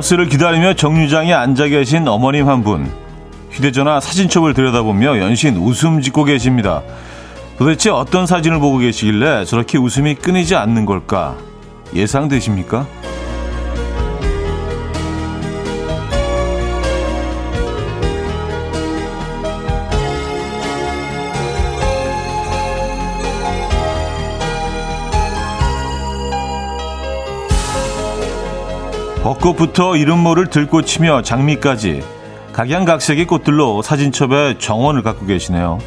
버스를 기다리며 정류장에 앉아 계신 어머님 한 분. 휴대전화 사진첩을 들여다보며 연신 웃음 짓고 계십니다. 도대체 어떤 사진을 보고 계시길래 저렇게 웃음이 끊이지 않는 걸까? 예상되십니까? 벚꽃부터 이름 모를 들꽃이며 장미까지 각양각색의 꽃들로 사진첩에 정원을 갖고 계시네요.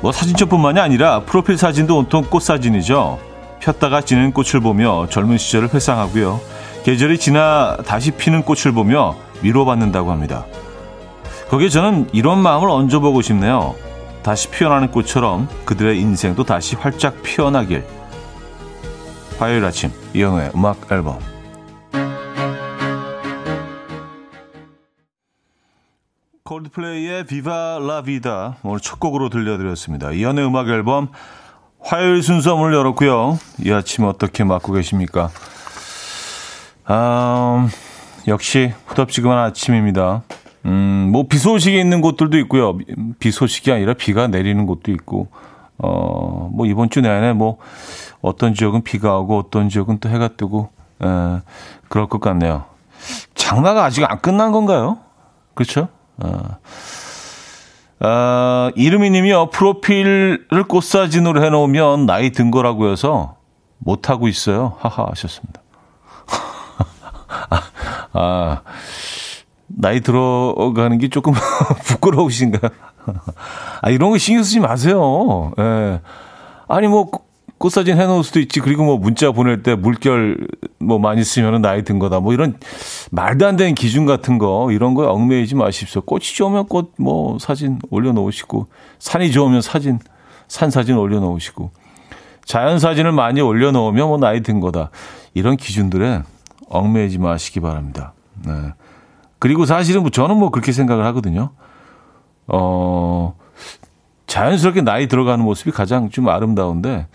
뭐 사진첩뿐만이 아니라 프로필 사진도 온통 꽃 사진이죠. 폈다가 지는 꽃을 보며 젊은 시절을 회상하고요. 계절이 지나 다시 피는 꽃을 보며 위로받는다고 합니다. 거기에 저는 이런 마음을 얹어보고 싶네요. 다시 피어나는 꽃처럼 그들의 인생도 다시 활짝 피어나길. 화요일 아침 이영우의 음악 앨범 콜드플레이의 비바 라비다 오늘 첫 곡으로 들려드렸습니다. 이연의 음악 앨범 화요일 순서 문을 열었고요. 이 아침 어떻게 맞고 계십니까? 아, 역시 후덥지근한 아침입니다. 음, 뭐 비 소식이 있는 곳들도 있고요. 비 소식이 아니라 비가 내리는 곳도 있고 어, 뭐 이번 주 내내 뭐 어떤 지역은 비가 오고 어떤 지역은 또 해가 뜨고 에, 그럴 것 같네요. 장마가 아직 안 끝난 건가요? 그렇죠? 어. 아, 이름이 님이요. 프로필을 꽃사진으로 해놓으면 나이 든 거라고 해서 못하고 있어요. 하하 하셨습니다. 아, 아, 나이 들어가는 게 조금 부끄러우신가요? 아, 이런 거 신경 쓰지 마세요. 예. 아니, 뭐, 꽃사진 해놓을 수도 있지. 그리고 뭐 문자 보낼 때 물결 뭐 많이 쓰면은 나이 든 거다. 뭐 이런 말도 안 되는 기준 같은 거 이런 거에 얽매이지 마십시오. 꽃이 좋으면 꽃 뭐 사진 올려놓으시고 산이 좋으면 사진 산 사진 올려놓으시고 자연 사진을 많이 올려놓으면 뭐 나이 든 거다. 이런 기준들에 얽매이지 마시기 바랍니다. 네. 그리고 사실은 뭐 저는 뭐 그렇게 생각을 하거든요. 어, 자연스럽게 나이 들어가는 모습이 가장 좀 아름다운데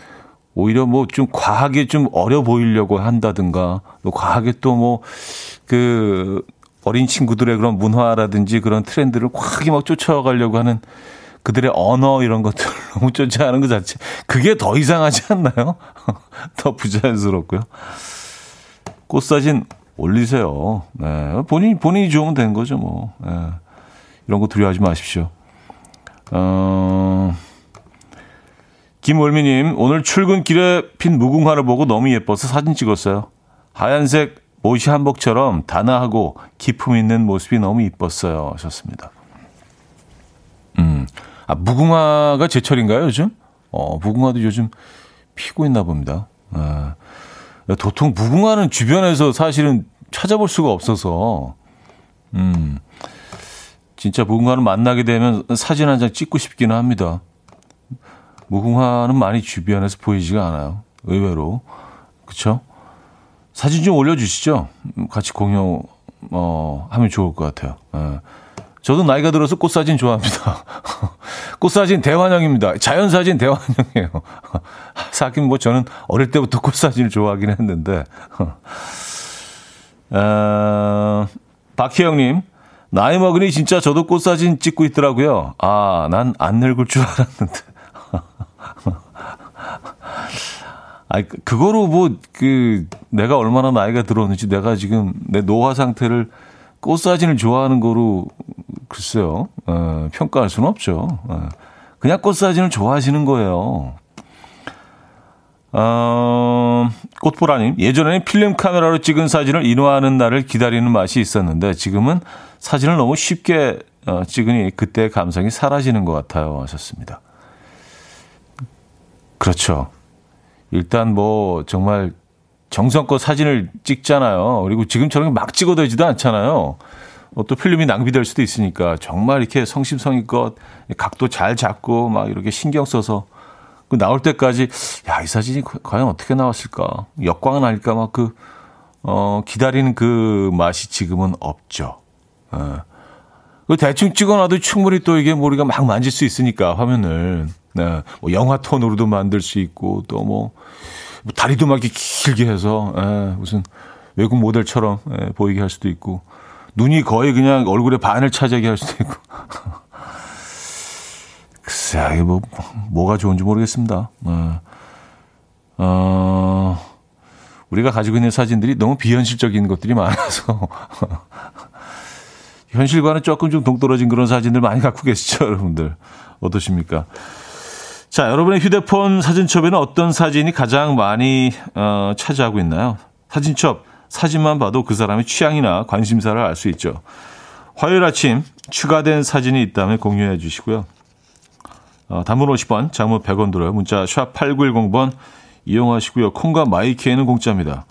오히려 뭐 좀 과하게 좀 어려 보이려고 한다든가 또 과하게 또 뭐 그 어린 친구들의 그런 문화라든지 그런 트렌드를 과하게 막 쫓아가려고 하는 그들의 언어 이런 것들 을 너무 쫓아가는 것 자체 그게 더 이상하지 않나요? 더 부자연스럽고요. 꽃 사진 올리세요. 네. 본인 본인이 좋으면 된 거죠, 뭐. 네. 이런 거 두려워하지 마십시오. 어. 김월미님, 오늘 출근길에 핀 무궁화를 보고 너무 예뻐서 사진 찍었어요. 하얀색 옷이 한복처럼 단아하고 기품 있는 모습이 너무 이뻤어요. 하셨습니다. 음, 아, 무궁화가 제철인가요, 요즘? 어, 무궁화도 요즘 피고 있나 봅니다. 아, 도통 무궁화는 주변에서 사실은 찾아볼 수가 없어서, 음, 진짜 무궁화를 만나게 되면 사진 한 장 찍고 싶기는 합니다. 무궁화는 많이 주변에서 보이지가 않아요. 의외로. 그쵸? 사진 좀 올려주시죠. 같이 공유, 어, 하면 좋을 것 같아요. 예. 저도 나이가 들어서 꽃사진 좋아합니다. 꽃사진 대환영입니다. 자연사진 대환영이에요. 사긴 뭐 저는 어릴 때부터 꽃사진을 좋아하긴 했는데. 어, 박희영님, 나이 먹으니 진짜 저도 꽃사진 찍고 있더라고요. 아, 난 안 늙을 줄 알았는데. 아, 그거로 뭐, 그, 내가 얼마나 나이가 들었는지 내가 지금 내 노화 상태를 꽃사진을 좋아하는 거로, 글쎄요, 어, 평가할 수는 없죠. 어, 그냥 꽃사진을 좋아하시는 거예요. 어, 꽃보라님, 예전에는 필름 카메라로 찍은 사진을 인화하는 날을 기다리는 맛이 있었는데, 지금은 사진을 너무 쉽게 어, 찍으니 그때 감성이 사라지는 것 같아요. 하셨습니다. 그렇죠. 일단 뭐 정말 정성껏 사진을 찍잖아요. 그리고 지금처럼 막 찍어대지도 않잖아요. 어, 또 필름이 낭비될 수도 있으니까 정말 이렇게 성심성의껏 각도 잘 잡고 막 이렇게 신경 써서 그 나올 때까지 야 이 사진이 과연 어떻게 나왔을까 역광은 아닐까 막 그 어, 기다리는 그 맛이 지금은 없죠. 어. 그 대충 찍어놔도 충분히 또 이게 뭐 우리가 막 만질 수 있으니까 화면을 네. 뭐 영화 톤으로도 만들 수 있고 또 뭐, 뭐 다리도 막 이렇게 길게 해서 예, 무슨 외국 모델처럼 예, 보이게 할 수도 있고 눈이 거의 그냥 얼굴의 반을 차지하게 할 수도 있고. 글쎄, 이게 뭐, 뭐가 좋은지 모르겠습니다. 어, 어, 우리가 가지고 있는 사진들이 너무 비현실적인 것들이 많아서. 현실과는 조금 좀 동떨어진 그런 사진들 많이 갖고 계시죠, 여러분들. 어떠십니까? 자, 여러분의 휴대폰 사진첩에는 어떤 사진이 가장 많이 어, 차지하고 있나요? 사진첩 사진만 봐도 그 사람의 취향이나 관심사를 알 수 있죠. 화요일 아침 추가된 사진이 있다면 공유해 주시고요. 어, 단문 50원, 장문 100원 들어요. 문자 샵 8910번 이용하시고요. 콩과 마이케이는 공짜입니다.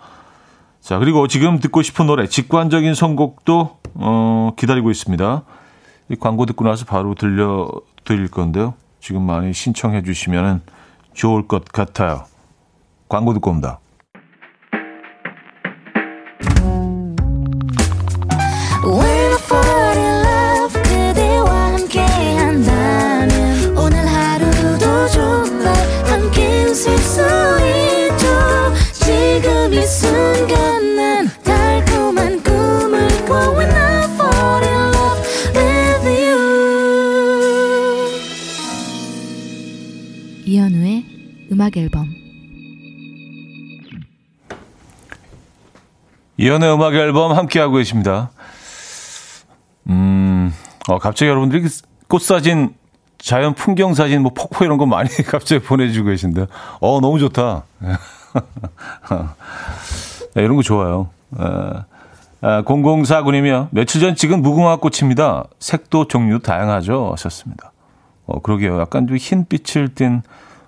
자, 그리고 지금 듣고 싶은 노래, 직관적인 선곡도 어, 기다리고 있습니다. 이 광고 듣고 나서 바로 들려드릴 건데요. 지금 많이 신청해 주시면 좋을 것 같아요. 광고 듣고 옵니다. 음악 앨범 이연의 음악 앨범 함께하고 계십니다. 음, 어, 갑자기 여러분들이 그 꽃사진, 자연 풍경 사진, 뭐 폭포 이런 거 많이 갑자기 보내주고 계신데, 어, 너무 좋다. 네, 이런 거 좋아요. 아, 0049님이요. 며칠 전 찍은 무궁화 꽃입니다. 색도 종류 다양하죠. 하셨습니다. 어, 그러게요. 약간 좀 흰빛을 띤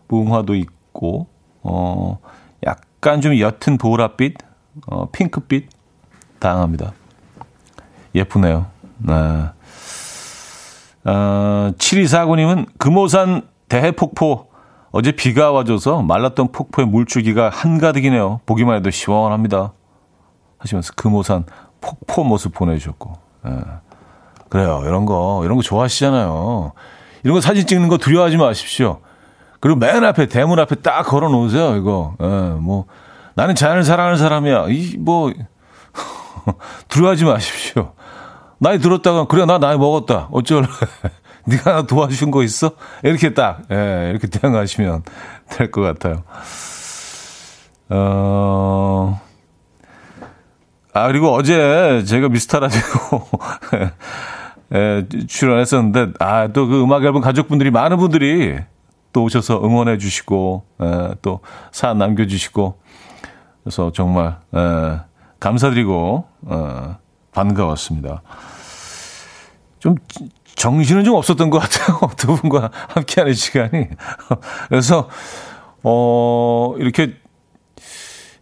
무궁화도 있고, 어, 약간 좀 옅은 보라빛, 어, 핑크빛, 다양합니다. 예쁘네요. 네. 어, 7249님은 금오산 대해폭포, 어제 비가 와줘서 말랐던 폭포의 물줄기가 한가득이네요. 보기만 해도 시원합니다. 하시면서 금오산 폭포 모습 보내주셨고. 네. 그래요. 이런 거, 이런 거 좋아하시잖아요. 이런 거 사진 찍는 거 두려워하지 마십시오. 그리고 맨 앞에 대문 앞에 딱 걸어 놓으세요. 이거. 예, 뭐 나는 자연을 사랑하는 사람이야. 이뭐 두려워하지 마십시오. 나이 들었다가 그래 나 나이 먹었다. 어쩔 네가 나 도와준 거 있어? 이렇게 딱 예, 이렇게 대응하시면 될 것 같아요. 어. 아, 그리고 어제 제가 미스터 라디오 예, 출연했었는데, 아, 또 그 음악 앨범 가족분들이, 많은 분들이 또 오셔서 응원해 주시고 에, 또 사연 남겨 주시고 그래서 정말 에, 감사드리고 어, 반가웠습니다. 좀 정신은 좀 없었던 것 같아요. 두 분과 함께하는 시간이. 그래서 어 이렇게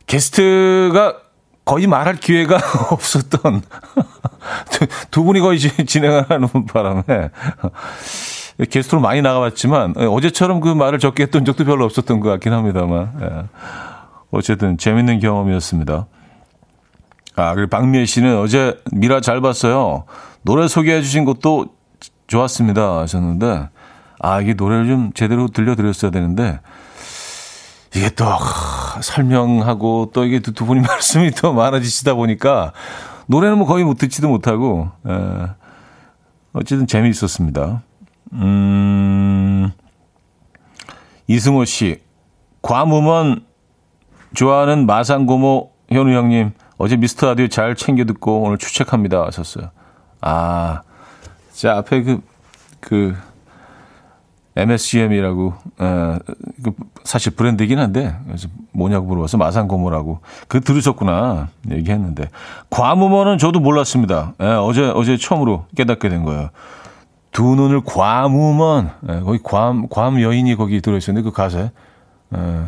게스트가 거의 말할 기회가 없었던 두, 두 분이 거의 진행하는 바람에 게스트로 많이 나가봤지만 예, 어제처럼 그 말을 적게 했던 적도 별로 없었던 것 같긴 합니다만 예. 어쨌든 재밌는 경험이었습니다. 아 그리고 박미애 씨는 어제 미라 잘 봤어요. 노래 소개해 주신 것도 좋았습니다 하셨는데 아 이게 노래를 좀 제대로 들려드렸어야 되는데 이게 또 설명하고 또 이게 두 분이 말씀이 또 많아지시다 보니까 노래는 뭐 거의 못 듣지도 못하고 에, 예. 어쨌든 재미있었습니다. 음, 이승호 씨, 과무먼 좋아하는 마상고모 현우 형님, 어제 미스터 라디오 잘 챙겨 듣고 오늘 추측합니다 하셨어요. 아, 자, 앞에 그, 그, MSGM이라고, 에, 그 사실 브랜드이긴 한데, 그래서 뭐냐고 물어봐서 마상고모라고. 그 들으셨구나. 얘기했는데. 과무먼은 저도 몰랐습니다. 에, 어제, 어제 처음으로 깨닫게 된 거예요. 두 눈을 과무먼 예, 거기 괌, 괌 여인이 거기 들어있었는데 그 가사에. 예,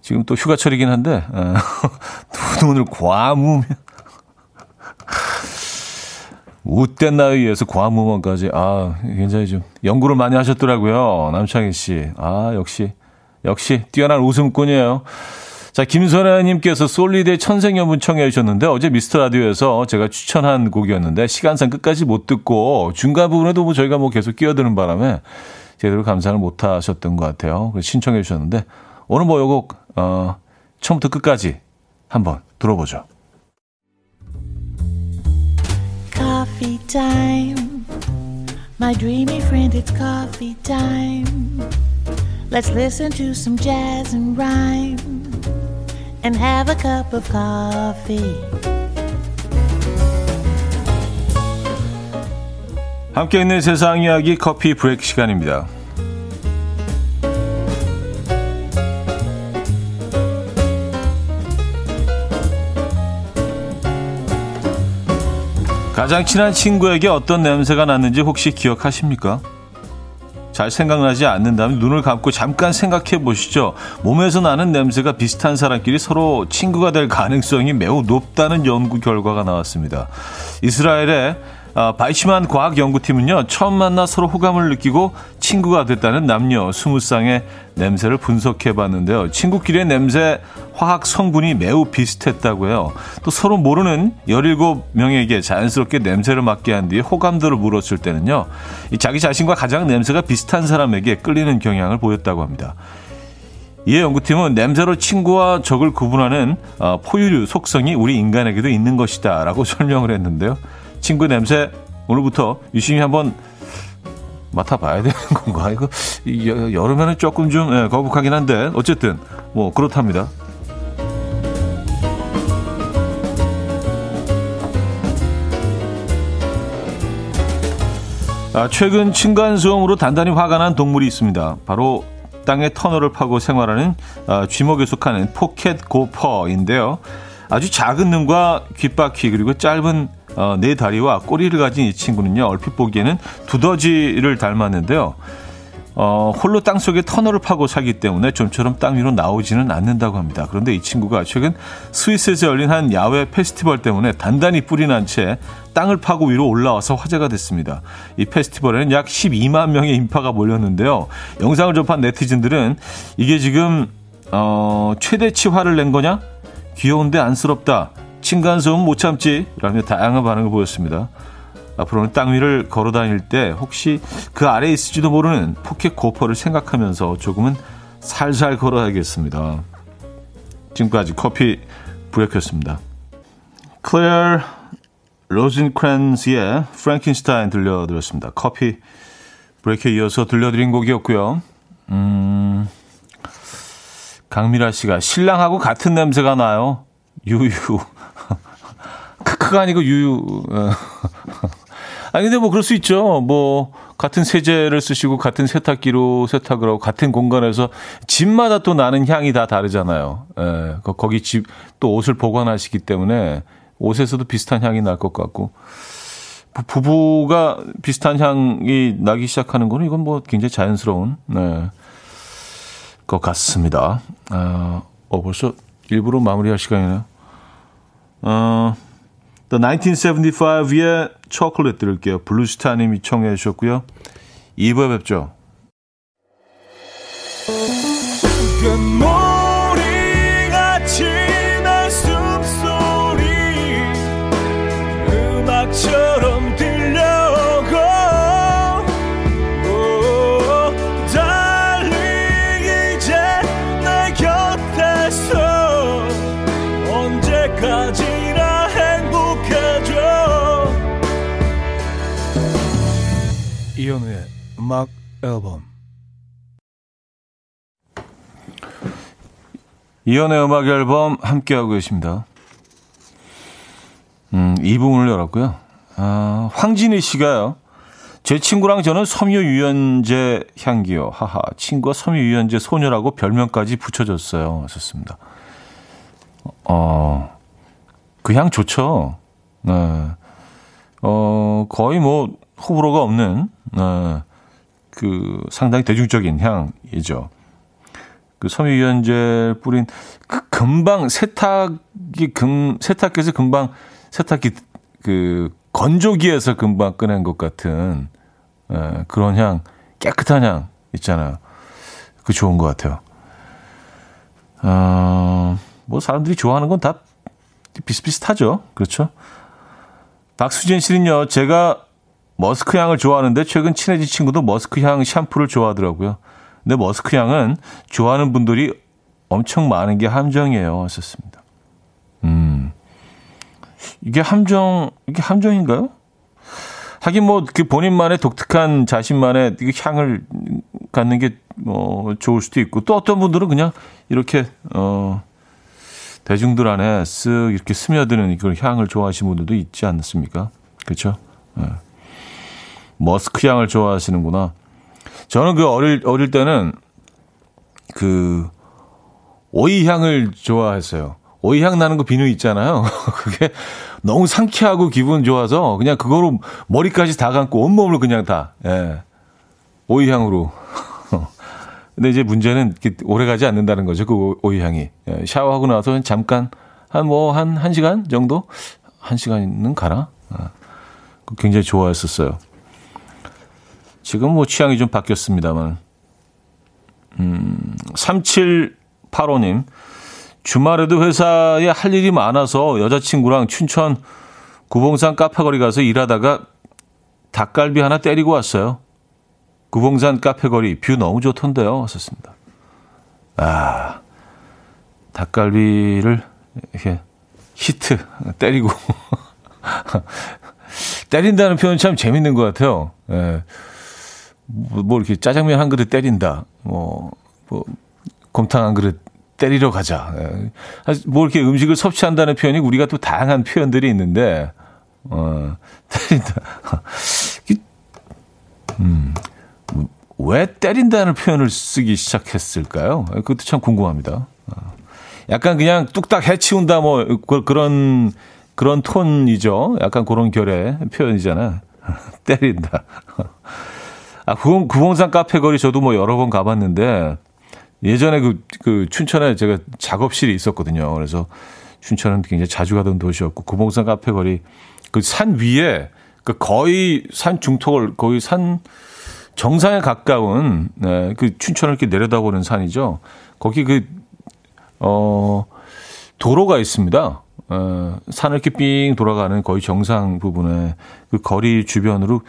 지금 또 휴가철이긴 한데 예, 두 눈을 과무면. 웃된 나이에서 과무먼까지. 아 굉장히 좀 연구를 많이 하셨더라고요 남창희 씨아 역시 역시 뛰어난 웃음꾼이에요. 자, 김선아님께서 솔리드의 천생연분 청해 주셨는데 어제 미스터 라디오에서 제가 추천한 곡이었는데 시간상 끝까지 못 듣고 중간 부분에도 뭐 저희가 뭐 계속 끼어드는 바람에 제대로 감상을 못 하셨던 것 같아요. 그래서 신청해 주셨는데 오늘 뭐 요곡 어, 처음부터 끝까지 한번 들어보죠. coffee time. My dreamy friend, it's coffee time. Let's listen to some jazz and rhyme and have a cup of coffee. 함께 있는 세상 이야기 커피 브레이크 시간입니다. 가장 친한 친구에게 어떤 냄새가 났는지 혹시 기억하십니까? 잘 생각나지 않는다면 눈을 감고 잠깐 생각해 보시죠. 몸에서 나는 냄새가 비슷한 사람끼리 서로 친구가 될 가능성이 매우 높다는 연구 결과가 나왔습니다. 이스라엘의 아, 바이시만 과학연구팀은요, 처음 만나 서로 호감을 느끼고 친구가 됐다는 남녀 20쌍의 냄새를 분석해 봤는데요. 친구끼리의 냄새 화학 성분이 매우 비슷했다고 해요. 또 서로 모르는 17명에게 자연스럽게 냄새를 맡게 한 뒤에 호감도를 물었을 때는요, 자기 자신과 가장 냄새가 비슷한 사람에게 끌리는 경향을 보였다고 합니다. 이에 연구팀은 냄새로 친구와 적을 구분하는 어, 포유류 속성이 우리 인간에게도 있는 것이다 라고 설명을 했는데요. 친구 냄새 오늘부터 유심히 한번 맡아봐야 되는 건가? 이거 여름에는 조금 좀 예, 거북하긴 한데 어쨌든 뭐 그렇답니다. 아, 최근 층간소음으로 단단히 화가 난 동물이 있습니다. 바로 땅의 터널을 파고 생활하는 아, 쥐목에 속하는 포켓 고퍼인데요. 아주 작은 눈과 귓바퀴 그리고 짧은 어, 네 다리와 꼬리를 가진 이 친구는요, 얼핏 보기에는 두더지를 닮았는데요. 어, 홀로 땅 속에 터널을 파고 살기 때문에 좀처럼 땅 위로 나오지는 않는다고 합니다. 그런데 이 친구가 최근 스위스에서 열린 한 야외 페스티벌 때문에 단단히 뿌리 난 채 땅을 파고 위로 올라와서 화제가 됐습니다. 이 페스티벌에는 약 12만 명의 인파가 몰렸는데요. 영상을 접한 네티즌들은 이게 지금 어, 최대치 화를 낸 거냐? 귀여운데 안쓰럽다. 층간소음 못 참지 라며 다양한 반응을 보였습니다. 앞으로는 땅 위를 걸어 다닐 때 혹시 그 아래에 있을지도 모르는 pocket gopher를 생각하면서 조금은 살살 걸어야겠습니다. 지금까지 커피 브레이크였습니다. Claire Rosinkranz의 Frankenstein 들려드렸습니다. 커피 브레이크에 이어서 들려드린 곡이었고요. 음, 강미라 씨가 신랑하고 같은 냄새가 나요. 유유. 크크가 아니고 유유. 어. 아니 근데 뭐 그럴 수 있죠. 뭐 같은 세제를 쓰시고 같은 세탁기로 세탁을 하고 같은 공간에서 집마다 또 나는 향이 다 다르잖아요. 예. 거기 집 또 옷을 보관하시기 때문에 옷에서도 비슷한 향이 날 것 같고 부부가 비슷한 향이 나기 시작하는 거는 이건 뭐 굉장히 자연스러운 네. 것 같습니다. 어, 어 벌써 일부러 마무리할 시간이네요. 어, The 1975의 초콜릿 들을게요. 블루스타님이 청해 주셨고요. 2부에 뵙죠. 음악 앨범 이현우의 음악 앨범 함께하고 계십니다. 음, 이 부분을 열었고요. 아, 황진희 씨가요. 제 친구랑 저는 섬유 유연제 향기요. 하하. 친구가 섬유 유연제 소녀라고 별명까지 붙여줬어요. 하셨습니다. 어, 그 향 좋죠. 네. 어, 거의 뭐, 호불호가 없는 어, 그 상당히 대중적인 향이죠. 그 섬유유연제 뿌린 그 금방 세탁기 금 세탁기에서 금방 세탁기 그 건조기에서 금방 꺼낸 것 같은 에, 그런 향 깨끗한 향 있잖아요. 그 좋은 것 같아요. 어, 뭐 사람들이 좋아하는 건 다 비슷비슷하죠. 그렇죠? 박수진 씨는요, 제가 머스크 향을 좋아하는데 최근 친해진 친구도 머스크 향 샴푸를 좋아하더라고요. 근데 머스크 향은 좋아하는 분들이 엄청 많은 게 함정이에요. 하셨습니다. 음. 이게 함정, 이게 함정인가요? 하긴 뭐 그 본인만의 독특한 자신만의 그 향을 갖는 게 뭐 좋을 수도 있고 또 어떤 분들은 그냥 이렇게 어 대중들 안에 쓱 이렇게 스며드는 그런 향을 좋아하시는 분들도 있지 않습니까? 그렇죠? 네. 머스크 향을 좋아하시는구나. 저는 그 어릴 어릴 때는 그 오이 향을 좋아했어요. 오이 향 나는 거 비누 있잖아요. 그게 너무 상쾌하고 기분 좋아서 그냥 그거로 머리까지 다 감고 온몸을 그냥 다 예. 오이 향으로. 근데 이제 문제는 오래 가지 않는다는 거죠. 그 오이 향이. 예. 샤워하고 나서 잠깐 한 뭐한한 시간 정도 한 시간은 가나? 예. 굉장히 좋아했었어요. 지금 뭐 취향이 좀 바뀌었습니다만. 음, 3785님. 주말에도 회사에 할 일이 많아서 여자친구랑 춘천 구봉산 카페거리 가서 일하다가 닭갈비 하나 때리고 왔어요. 구봉산 카페거리 뷰 너무 좋던데요. 하셨습니다. 아, 닭갈비를 이렇게 히트 때리고 때린다는 표현 참 재밌는 것 같아요. 예. 뭐, 뭐 이렇게 짜장면 한 그릇 때린다. 뭐, 뭐 곰탕 한 그릇 때리러 가자. 예. 뭐 이렇게 음식을 섭취한다는 표현이 우리가 또 다양한 표현들이 있는데, 어, 때린다. 음, 왜 때린다는 표현을 쓰기 시작했을까요? 그것도 참 궁금합니다. 어. 약간 그냥 뚝딱 해치운다 뭐 그런 그런 톤이죠. 약간 그런 결의 표현이잖아. 때린다. 아, 구봉, 구봉산 카페 거리 저도 뭐 여러 번 가봤는데 예전에 그, 그 춘천에 제가 작업실이 있었거든요. 그래서 춘천은 굉장히 자주 가던 도시였고 구봉산 카페 거리 그 산 위에 그 거의 산 중턱을 거의 산 정상에 가까운 네, 그 춘천을 이렇게 내려다보는 산이죠. 거기 그 어, 도로가 있습니다. 어, 산을 이렇게 삥 돌아가는 거의 정상 부분에 그 거리 주변으로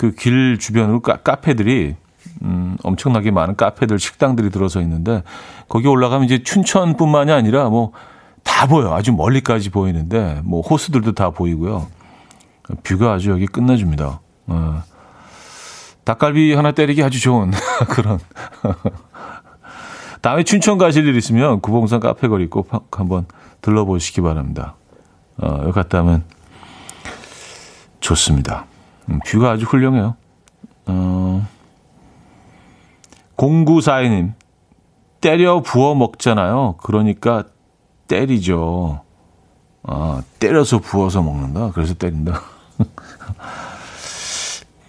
그 길 주변으로 카, 카페들이 음, 엄청나게 많은 카페들, 식당들이 들어서 있는데 거기 올라가면 이제 춘천뿐만이 아니라 뭐 다 보여. 아주 멀리까지 보이는데 뭐 호수들도 다 보이고요. 뷰가 아주 여기 끝내줍니다. 어. 닭갈비 하나 때리기 아주 좋은 그런 다음에 춘천 가실 일 있으면 구봉산 카페 거리 꼭 한번 들러보시기 바랍니다. 어, 여기 갔다 하면 좋습니다. 음, 뷰가 아주 훌륭해요. 어, 0942님, 때려 부어 먹잖아요. 그러니까 때리죠. 아, 때려서 부어서 먹는다. 그래서 때린다.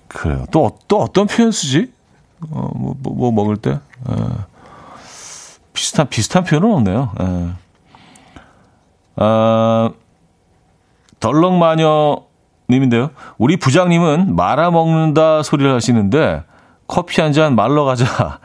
그래요. 또, 또 어떤 표현 쓰지? 어, 뭐, 뭐, 뭐 먹을 때? 어. 비슷한, 비슷한 표현은 없네요. 예. 아, 덜렁마녀 님인데요. 우리 부장님은 말아먹는다 소리를 하시는데 커피 한 잔 말러 가자.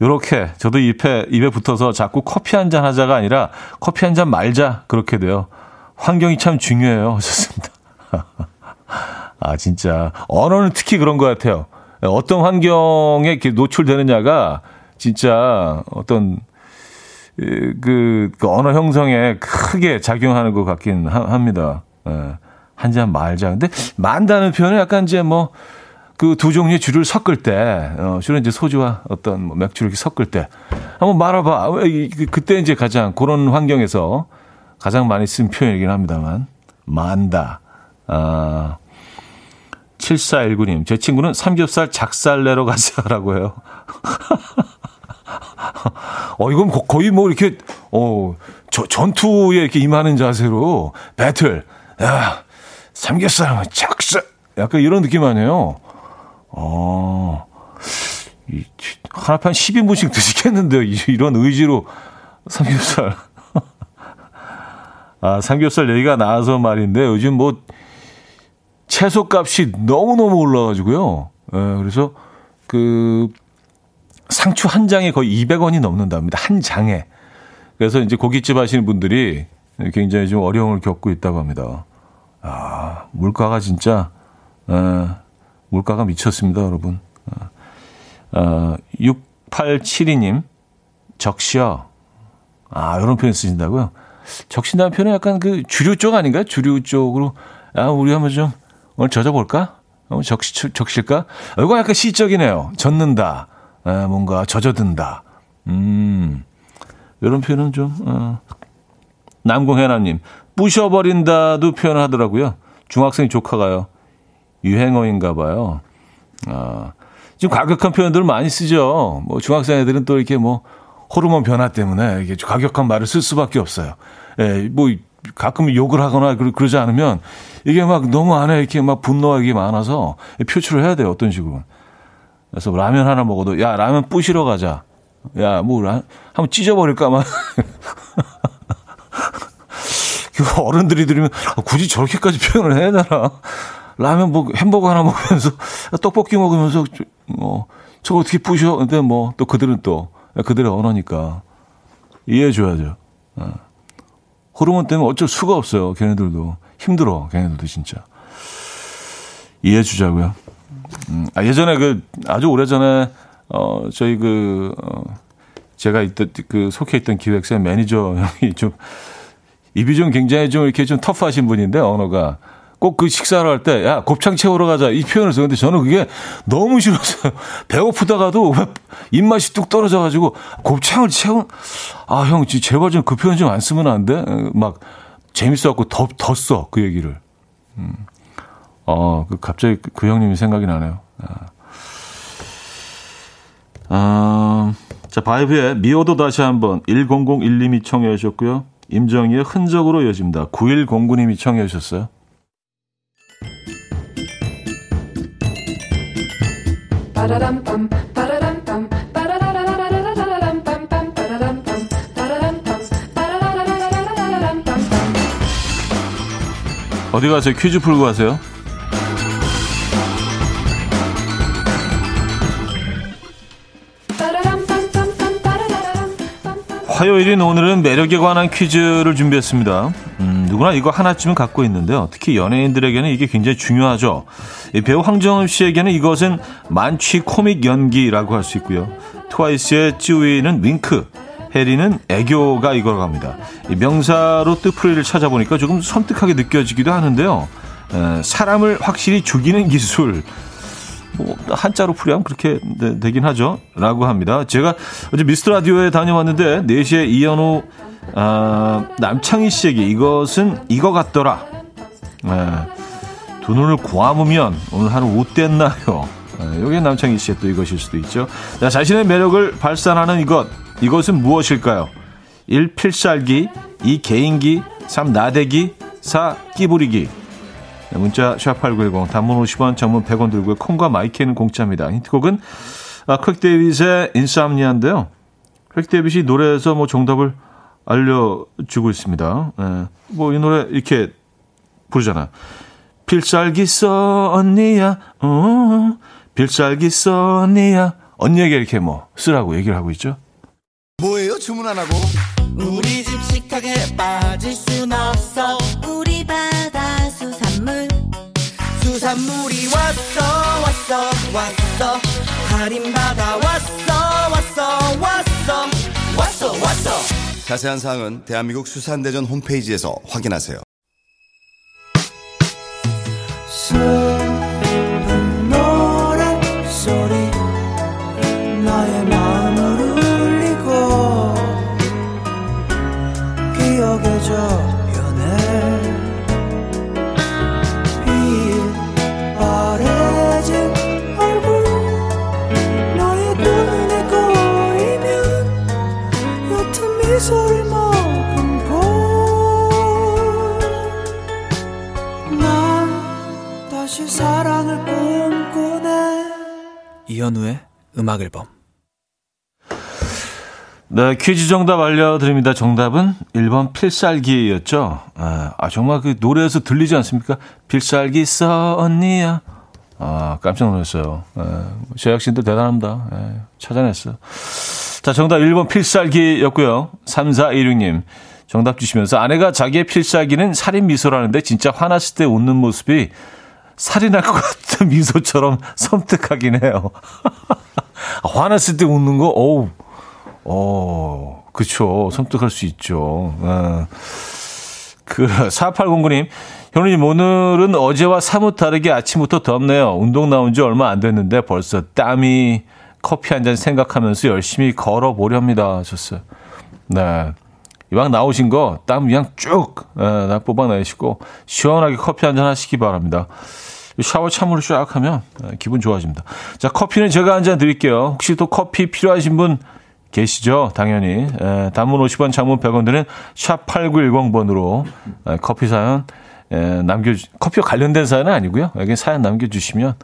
요렇게 저도 입에, 입에 붙어서 자꾸 커피 한 잔 하자가 아니라 커피 한 잔 말자. 그렇게 돼요. 환경이 참 중요해요. 하셨습니다. 아, 진짜. 언어는 특히 그런 것 같아요. 어떤 환경에 노출되느냐가 진짜 어떤 그, 그 언어 형성에 크게 작용하는 것 같긴 하, 합니다. 예. 한 잔 말자. 근데 만다는 표현은 약간 이제 뭐 그 두 종류의 주를 섞을 때, 어, 주로 이제 소주와 어떤 뭐 맥주를 이렇게 섞을 때 한번 말아봐. 그, 그때 이제 가장 그런 환경에서 가장 많이 쓴 표현이긴 합니다만 만다. 아, 7419님, 제 친구는 삼겹살 작살 내러 가자라고 해요. 어, 이건 거의 뭐 이렇게, 어, 저, 전투에 이렇게 임하는 자세로 배틀, 야, 삼겹살, 작살, 약간 이런 느낌 아니에요? 어, 이, 하나에 한 10인분씩 드시겠는데요. 이런 의지로 삼겹살. 아, 삼겹살 얘기가 나와서 말인데 요즘 뭐 채소 값이 너무너무 올라가지고요. 예, 그래서 그 상추 한 장에 거의 200원이 넘는답니다. 한 장에. 그래서 이제 고깃집 하시는 분들이 굉장히 좀 어려움을 겪고 있다고 합니다. 아, 물가가 진짜, 에, 물가가 미쳤습니다, 여러분. 아, 6872님, 적셔. 아, 이런 표현 쓰신다고요? 적신다는 표현은 약간 그 주류 쪽 아닌가요? 주류 쪽으로, 아, 우리 한번 좀 오늘 젖어볼까? 어, 적, 적실까? 이거 약간 시적이네요. 젖는다. 에, 뭔가 젖어든다. 음, 이런 표현은 좀, 어. 남궁혜나님, 부셔버린다도 표현을 하더라고요. 중학생 조카가요. 유행어인가 봐요. 아, 지금 과격한 표현들을 많이 쓰죠. 뭐 중학생 애들은 또 이렇게 뭐 호르몬 변화 때문에 이게 과격한 말을 쓸 수밖에 없어요. 예, 뭐 가끔 욕을 하거나 그러지 않으면 이게 막 너무 안에 이렇게 막 이게 많아서 표출을 해야 돼요. 어떤 식으로. 그래서 라면 하나 먹어도 야 라면 부시러 가자. 야뭐 한번 찢어버릴까 막. 그 어른들이 들으면 아, 굳이 저렇게까지 표현을 해야 되나? 라면 뭐 햄버거 하나 먹으면서 떡볶이 먹으면서 뭐 저거 어떻게 부셔? 근데 뭐 또 그들은 또 그들의 언어니까 이해해 줘야죠. 어. 호르몬 때문에 어쩔 수가 없어요. 걔네들도 힘들어. 걔네들도 진짜 이해해 주자고요. 음, 아, 예전에 그 아주 오래 전에 어 저희 그 어, 제가 있던 그 속해 있던 기획사 매니저 형이 좀 입이 좀 굉장히 좀 이렇게 좀 터프하신 분인데 언어가 꼭 그 식사를 할 때 야 곱창 채우러 가자 이 표현을 썼는데 저는 그게 너무 싫었어요. 배고프다가도 입맛이 뚝 떨어져가지고 곱창을 채운 아형 제발 좀 그 표현 좀 안 쓰면 안 돼? 막 재밌어갖고 더더써그 얘기를. 음. 어, 그 갑자기 그 형님이 생각이 나네요. 아. 아, 자, 바이브의 미워도 다시 한번 1001님이 청해 주셨고요. 임정희의 흔적으로 이어집니다. 9109님이 청해 주셨어요. 어디 가세요? 퀴즈 풀고 가세요? 화요일인 오늘은 매력에 관한 퀴즈를 준비했습니다. 음, 누구나 이거 하나쯤은 갖고 있는데요. 특히 연예인들에게는 이게 굉장히 중요하죠. 배우 황정음 씨에게는 이것은 만취 코믹 연기라고 할 수 있고요. 트와이스의 찌우이는 윙크, 해리는 애교가 이거라고 합니다. 명사로 뜻풀이를 찾아보니까 조금 섬뜩하게 느껴지기도 하는데요. 에, 사람을 확실히 죽이는 기술. 뭐 한자로 풀이하면 그렇게 되, 긴 하죠. 라고 합니다. 제가 어제 미스터 라디오에 다녀왔는데 4시에 이현우 아, 남창희 씨에게 이것은 이거 같더라. 네. 두 눈을 고아으면 오늘 하루 웃댔나요? 네, 여기 남창희 씨의 또 이것일 수도 있죠. 자, 자신의 매력을 발산하는 이것. 이것은 무엇일까요? 1. 필살기 2. 개인기 3. 나대기 4. 끼부리기 네, 문자 샵8910 단문 50원 전문 100원 들고요. 콩과 마이크는 공짜입니다. 힌트곡은 아, Craig David의 Insomnia인데요. Craig David이 노래에서 뭐 정답을 알려주고 있습니다. 네. 뭐이 노래 이렇게 부르잖아. 필살기 써 언니야, 어, 필살기 써 언니야. 언니에게 이렇게 뭐 쓰라고 얘기를 하고 있죠. 뭐예요? 주문 안 하고? 우리 집 식탁에 빠질 순 없어. 우리 수산물이 왔어, 왔어, 왔어. 할인 받아 왔어, 왔어, 왔어, 왔어, 왔어. 자세한 사항은 대한민국 수산대전 홈페이지에서 확인하세요. 이현우의 음악 앨범. 네, 퀴즈 정답 알려드립니다. 정답은 1번 필살기였죠. 아, 아, 정말 그 노래에서 들리지 않습니까? 필살기 써, 언니야. 아, 깜짝 놀랐어요. 예, 제작진도 대단합니다. 예, 찾아냈어요. 자, 정답 1번 필살기였고요. 3416님. 정답 주시면서 아내가 자기의 필살기는 살인 미소라는데 진짜 화났을 때 웃는 모습이 날것 같은 미소처럼 섬뜩하긴 해요. 화났을 때 웃는 거, 어우, 어, 그쵸. 섬뜩할 수 있죠. 어. 그 4809님, 현우님 오늘은 어제와 사뭇 다르게 아침부터 덥네요. 운동 나온 지 얼마 안 됐는데 벌써 땀이 커피 한 잔 생각하면서 열심히 걸어보렵니다. 하셨어요. 네. 이왕 나오신 거 땀 그냥 쭉 네, 뽑아내시고 시원하게 커피 한 잔 하시기 바랍니다. 샤워 참으로 쫙 하면 네, 기분 좋아집니다. 자, 커피는 제가 한 잔 드릴게요. 혹시 또 커피 필요하신 분 계시죠? 당연히. 에, 단문 50원, 장문 100원 드는 샵 8910번으로 에, 커피 사연 에, 남겨 커피와 관련된 사연은 아니고요. 여기 사연 남겨 주시면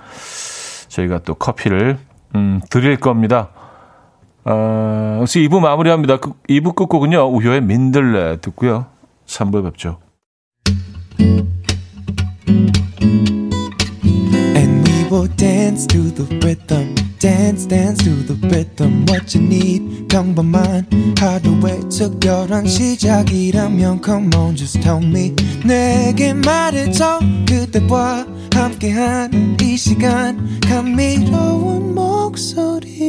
저희가 또 커피를 음, 드릴 겁니다. 어, 그래서 2부 마무리합니다. 2부 그, 끝곡은요. 우효의 민들레 듣고요. 3부에 뵙죠. Will dance to the rhythm. Dance, dance to the rhythm. What you need, 평범한 하루의 특별한 시작이라면 Come on, just tell me. 내게 말해줘. 그대와 함께한 이 시간. 감미로운 목소리.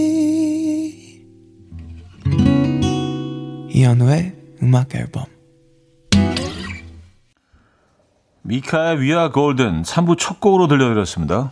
이현우의 음악 앨범. 미카의 위아 골든 3부 첫 곡으로 들려드렸습니다.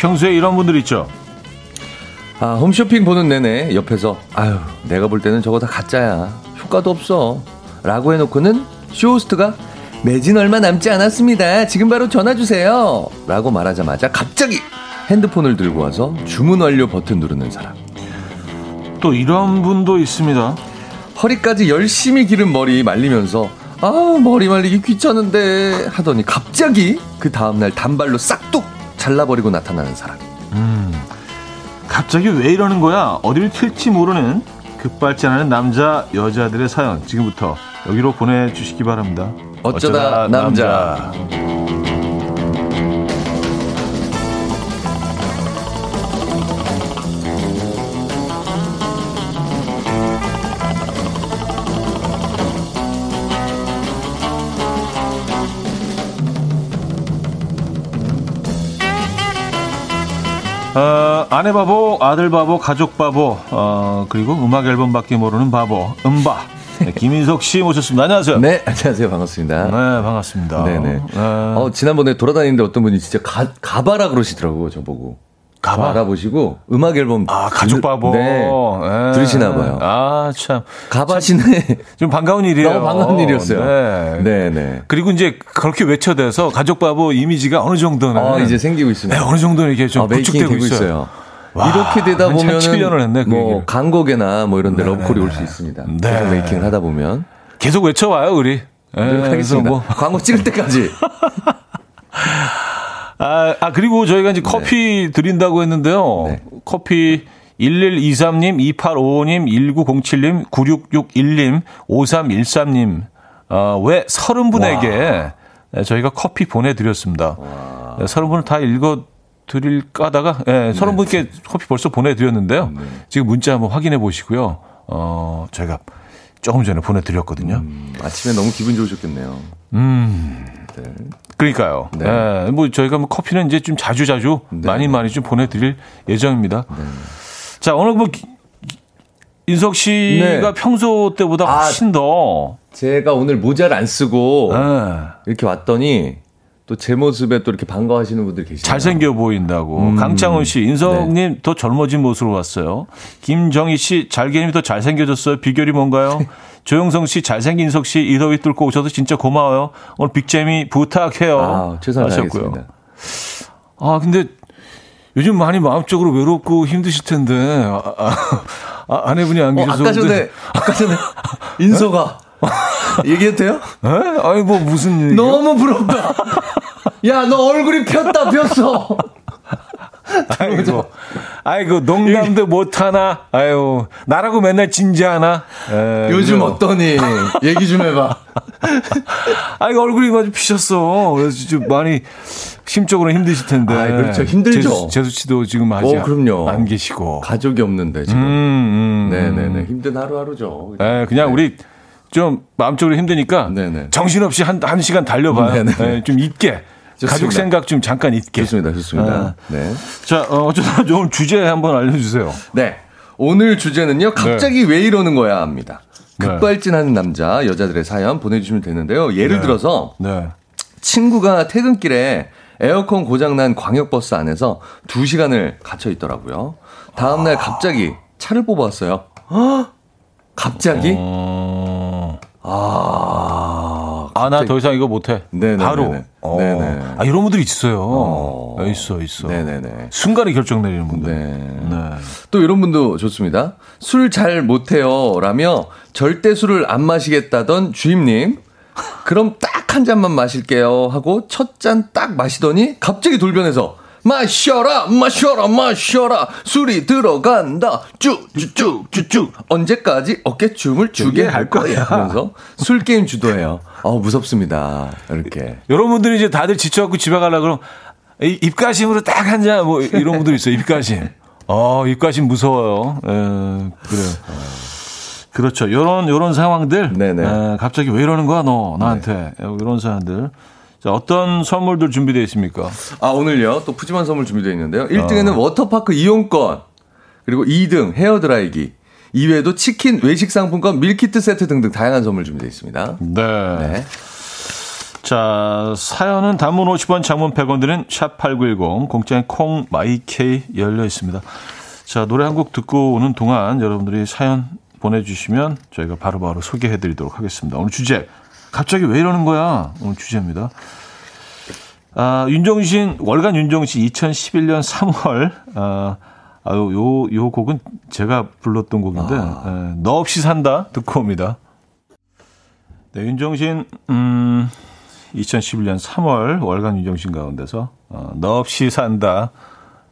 평소에 이런 분들 있죠. 아, 홈쇼핑 보는 내내 옆에서 아유, 내가 볼 때는 저거 다 가짜야. 효과도 없어. 라고 해놓고는 쇼호스트가 매진 얼마 남지 않았습니다. 지금 바로 전화 주세요. 라고 말하자마자 갑자기 핸드폰을 들고 와서 주문 완료 버튼 누르는 사람. 또 이런 분도 있습니다. 허리까지 열심히 기른 머리 말리면서 아, 머리 말리기 귀찮은데 하더니 갑자기 그 다음날 단발로 싹둑 잘라버리고 나타나는 사람. 음, 갑자기 왜 이러는 거야? 어디를 튈지 모르는 급발진하는 남자, 여자들의 사연 지금부터 여기로 보내주시기 바랍니다. 어쩌다, 어쩌다 남자. 남자. 어, 아내 바보, 아들 바보, 가족 바보, 어, 그리고 음악 앨범밖에 모르는 바보, 음바. 네, 김인석 씨 모셨습니다. 안녕하세요. 네, 안녕하세요. 반갑습니다. 네, 반갑습니다. 네네. 네. 어, 지난번에 돌아다니는데 어떤 분이 진짜 가, 가바라 그러시더라고요, 저보고. 가봐. 알아보시고 음악 앨범 아, 가족 바보. 네. 예. 들으시나 봐요. 아, 참. 가봐 시네. 좀 반가운 일이에요. 너무 반가운 일이었어요. 네. 네, 네. 그리고 이제 그렇게 외쳐대서 가족 바보 이미지가 어느 정도는 아, 이제 생기고 있습니다. 네, 어느 정도는 이게 좀 아, 구축되고 되고 있어요. 있어요. 와, 이렇게 되다 보면은 7년을 했네, 그 뭐. 강곡에나 뭐 이런 데 네, 러브콜이 네, 올 네. 수 있습니다. 네. 계속 메이킹을 하다 보면 계속 외쳐와요, 우리. 예, 그래서 노력하겠습니다. 뭐 광고 찍을 때까지. 아, 아, 그리고 저희가 이제 커피 드린다고 했는데요. 네. 커피 1123님, 2855님, 1907님, 9661님, 5313님, 어, 왜 30분에게 저희가 커피 보내드렸습니다. 네, 30분을 다 읽어 드릴까 하다가, 예, 30분께 커피 벌써 보내드렸는데요. 지금 문자 한번 확인해 보시고요. 어, 저희가 조금 전에 보내드렸거든요. 음, 아침에 너무 기분 좋으셨겠네요. 그러니까요. 네. 예, 뭐 저희가 뭐 커피는 이제 좀 자주 자주 네. 많이 많이 좀 보내드릴 예정입니다. 자 오늘 뭐 인석 씨가 네. 평소 때보다 아. 훨씬 더 제가 오늘 모자를 안 쓰고 예, 이렇게 왔더니 또 제 모습에 또 이렇게 반가워하시는 분들 계시네요. 잘생겨 보인다고. 음. 강창훈 씨, 인석님 네. 더 젊어진 모습으로 왔어요. 김정희 씨, 잘개님이 더 잘생겨졌어요. 비결이 뭔가요? 조영성 씨, 잘생긴 인석 씨, 이 더위 뚫고 오셔서 진짜 고마워요. 오늘 빅재미 부탁해요. 아, 최선을 하셨고요. 아, 근데 요즘 많이 마음적으로 외롭고 힘드실 텐데, 아, 아, 아, 아내분이 안 어, 계셔서. 아까 전에 근데- 아까 전에 인서가 얘기해도 돼요? 에? 아니, 뭐, 무슨 얘기 너무 부럽다. 야, 너 얼굴이 폈다 폈어. 아이고, 아이고, 농담도 못하나? 아유, 나라고 맨날 진지하나? 에, 요즘 그래요. 어떠니? 얘기 좀 해봐. 아이고, 얼굴이 아주 피셨어. 그래서 좀 많이 심적으로 힘드실 텐데. 아이, 그렇죠. 힘들죠. 재수, 재수 씨도 지금 아직 어, 그럼요. 안 계시고. 가족이 없는데 지금. 음, 음, 네네네. 힘든 하루하루죠. 에, 그냥 우리 좀 마음적으로 힘드니까 네네. 정신없이 한, 한 시간 달려봐요. 에, 좀 잊게. 좋습니다. 가족 생각 좀 잠깐 잊게. 좋습니다. 좋습니다. 아. 네. 자, 어, 어쩌다 오늘 주제 한번 알려주세요. 네. 오늘 주제는요. 갑자기 왜 이러는 거야 합니다. 네. 급발진하는 남자, 여자들의 사연 보내주시면 되는데요. 예를 네. 들어서 네. 친구가 퇴근길에 에어컨 고장난 광역버스 안에서 2시간을 갇혀 있더라고요. 다음날 갑자기 차를. 헉! 갑자기? 어... 아, 아, 나 더 이상 이거 못해. 네네네네. 바로. 어. 네네. 아, 이런 분들이 있어요. 어. 아, 있어, 있어. 네네네. 순간에 결정 내리는 분들. 네. 네. 또 이런 분도 좋습니다. 술 잘 못해요. 라며 절대 술을 안 마시겠다던 주임님. 그럼 딱 한 잔만 마실게요. 하고 첫 잔 딱 마시더니 갑자기 돌변해서 마셔라, 마셔라, 마셔라. 술이 들어간다. 쭉쭉쭉쭉쭉. 언제까지 어깨춤을 추게 할 거야. 하면서 술 게임 주도해요. 어 무섭습니다. 이렇게. 여러분들이 이제 다들 지쳐갖고 집에 가려고 그럼 이- 입가심으로 딱 한 잔 뭐 이런 분들 있어요. 입가심. 어, 입가심 무서워요. 에, 그래요. 그렇죠. 요런, 요런 상황들. 네네. 에, 갑자기 왜 이러는 거야, 너, 나한테. 이런 사람들. 자, 어떤 선물들 준비되어 있습니까? 아, 오늘요. 또 푸짐한 선물 준비되어 있는데요. 1등에는 워터파크 이용권. 그리고 2등 헤어드라이기. 이외에도 치킨, 외식 상품권, 밀키트 세트 등등 다양한 선물 준비되어 있습니다. 네. 네. 자, 사연은 단문 50원, 장문 100원 드는 샵8910, 공짜인 콩, 마이케이 열려 있습니다. 자, 노래 한 곡 듣고 오는 동안 여러분들이 사연 보내주시면 저희가 바로바로 소개해 드리도록 하겠습니다. 오늘 주제, 갑자기 왜 이러는 거야? 오늘 주제입니다. 아, 윤종신, 월간 윤종신 2011년 3월, 아, 아유, 요, 요 곡은 제가 불렀던 곡인데, 에, 너 없이 산다 듣고 옵니다. 네, 윤종신, 음, 2011년 3월 월간 윤종신 가운데서 어, 너 없이 산다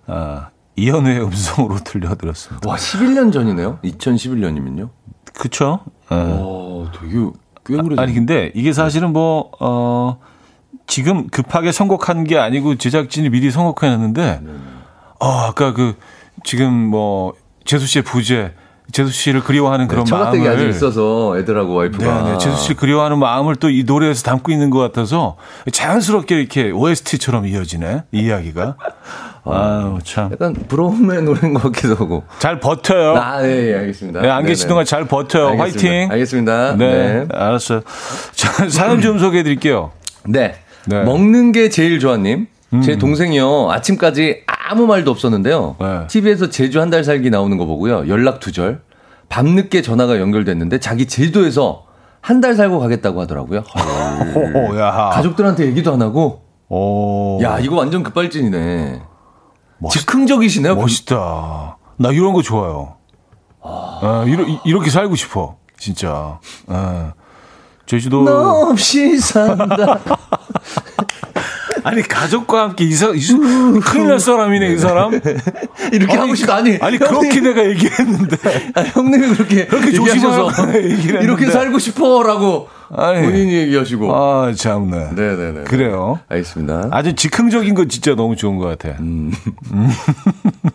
아, 이현우의 음성으로 들려드렸습니다. 와, 11년 전이네요. 2011년이면요. 그쵸? 예. 어, 되게 꽤 오래전 아니 근데 이게 사실은 뭐 어, 지금 급하게 선곡한 게 아니고 제작진이 미리 선곡해 놨는데 어, 아까 그 지금 뭐 재수 씨의 부재 재수 씨를 그리워하는 그런 처갓댁이 마음을 아직 있어서 애들하고 와이프가. 네, 네. 재수 씨 그리워하는 마음을 또 이 노래에서 담고 있는 것 같아서 자연스럽게 이렇게 OST처럼 이어지네 이 이야기가. 아유 참. 약간 브로움의 노래인 것 같기도 하고. 잘 버텨요. 아, 네, 예, 알겠습니다. 네, 안 네네. 계신 동안 잘 버텨요. 알겠습니다. 화이팅. 알겠습니다. 네, 네. 알았어요. 자, 사연 좀 소개해 드릴게요. 네. 네. 음. 먹는 게 제일 좋아님. 제 동생이요. 아침까지 아무 말도 없었는데요. 네. TV에서 제주 한 달 살기 나오는 거 보고요. 연락 두절. 밤늦게 전화가 연결됐는데 자기 제주도에서 한 달 살고 가겠다고 하더라고요. 가족들한테 얘기도 안 하고. 오. 야, 이거 완전 급발진이네. 멋있- 즉흥적이시네요. 멋있다. 나 이런 거 좋아요. 아, 이러, 이- 이렇게 살고 싶어. 진짜. 아, 제주도. 너 없이 산다. 아니, 가족과 함께 이 사람, 이 사- 큰일 날 사람이네, 이 사람. 이렇게 하고 싶다. 아니, 아니, 형님, 그렇게 내가 얘기했는데. 아, 형님이 그렇게, 그렇게 얘기를 이렇게. 살고 싶어라고 아니. 본인이 얘기하시고. 아, 참네. 네네네. 그래요. 알겠습니다. 아주 즉흥적인 거 진짜 너무 좋은 것 같아. 음.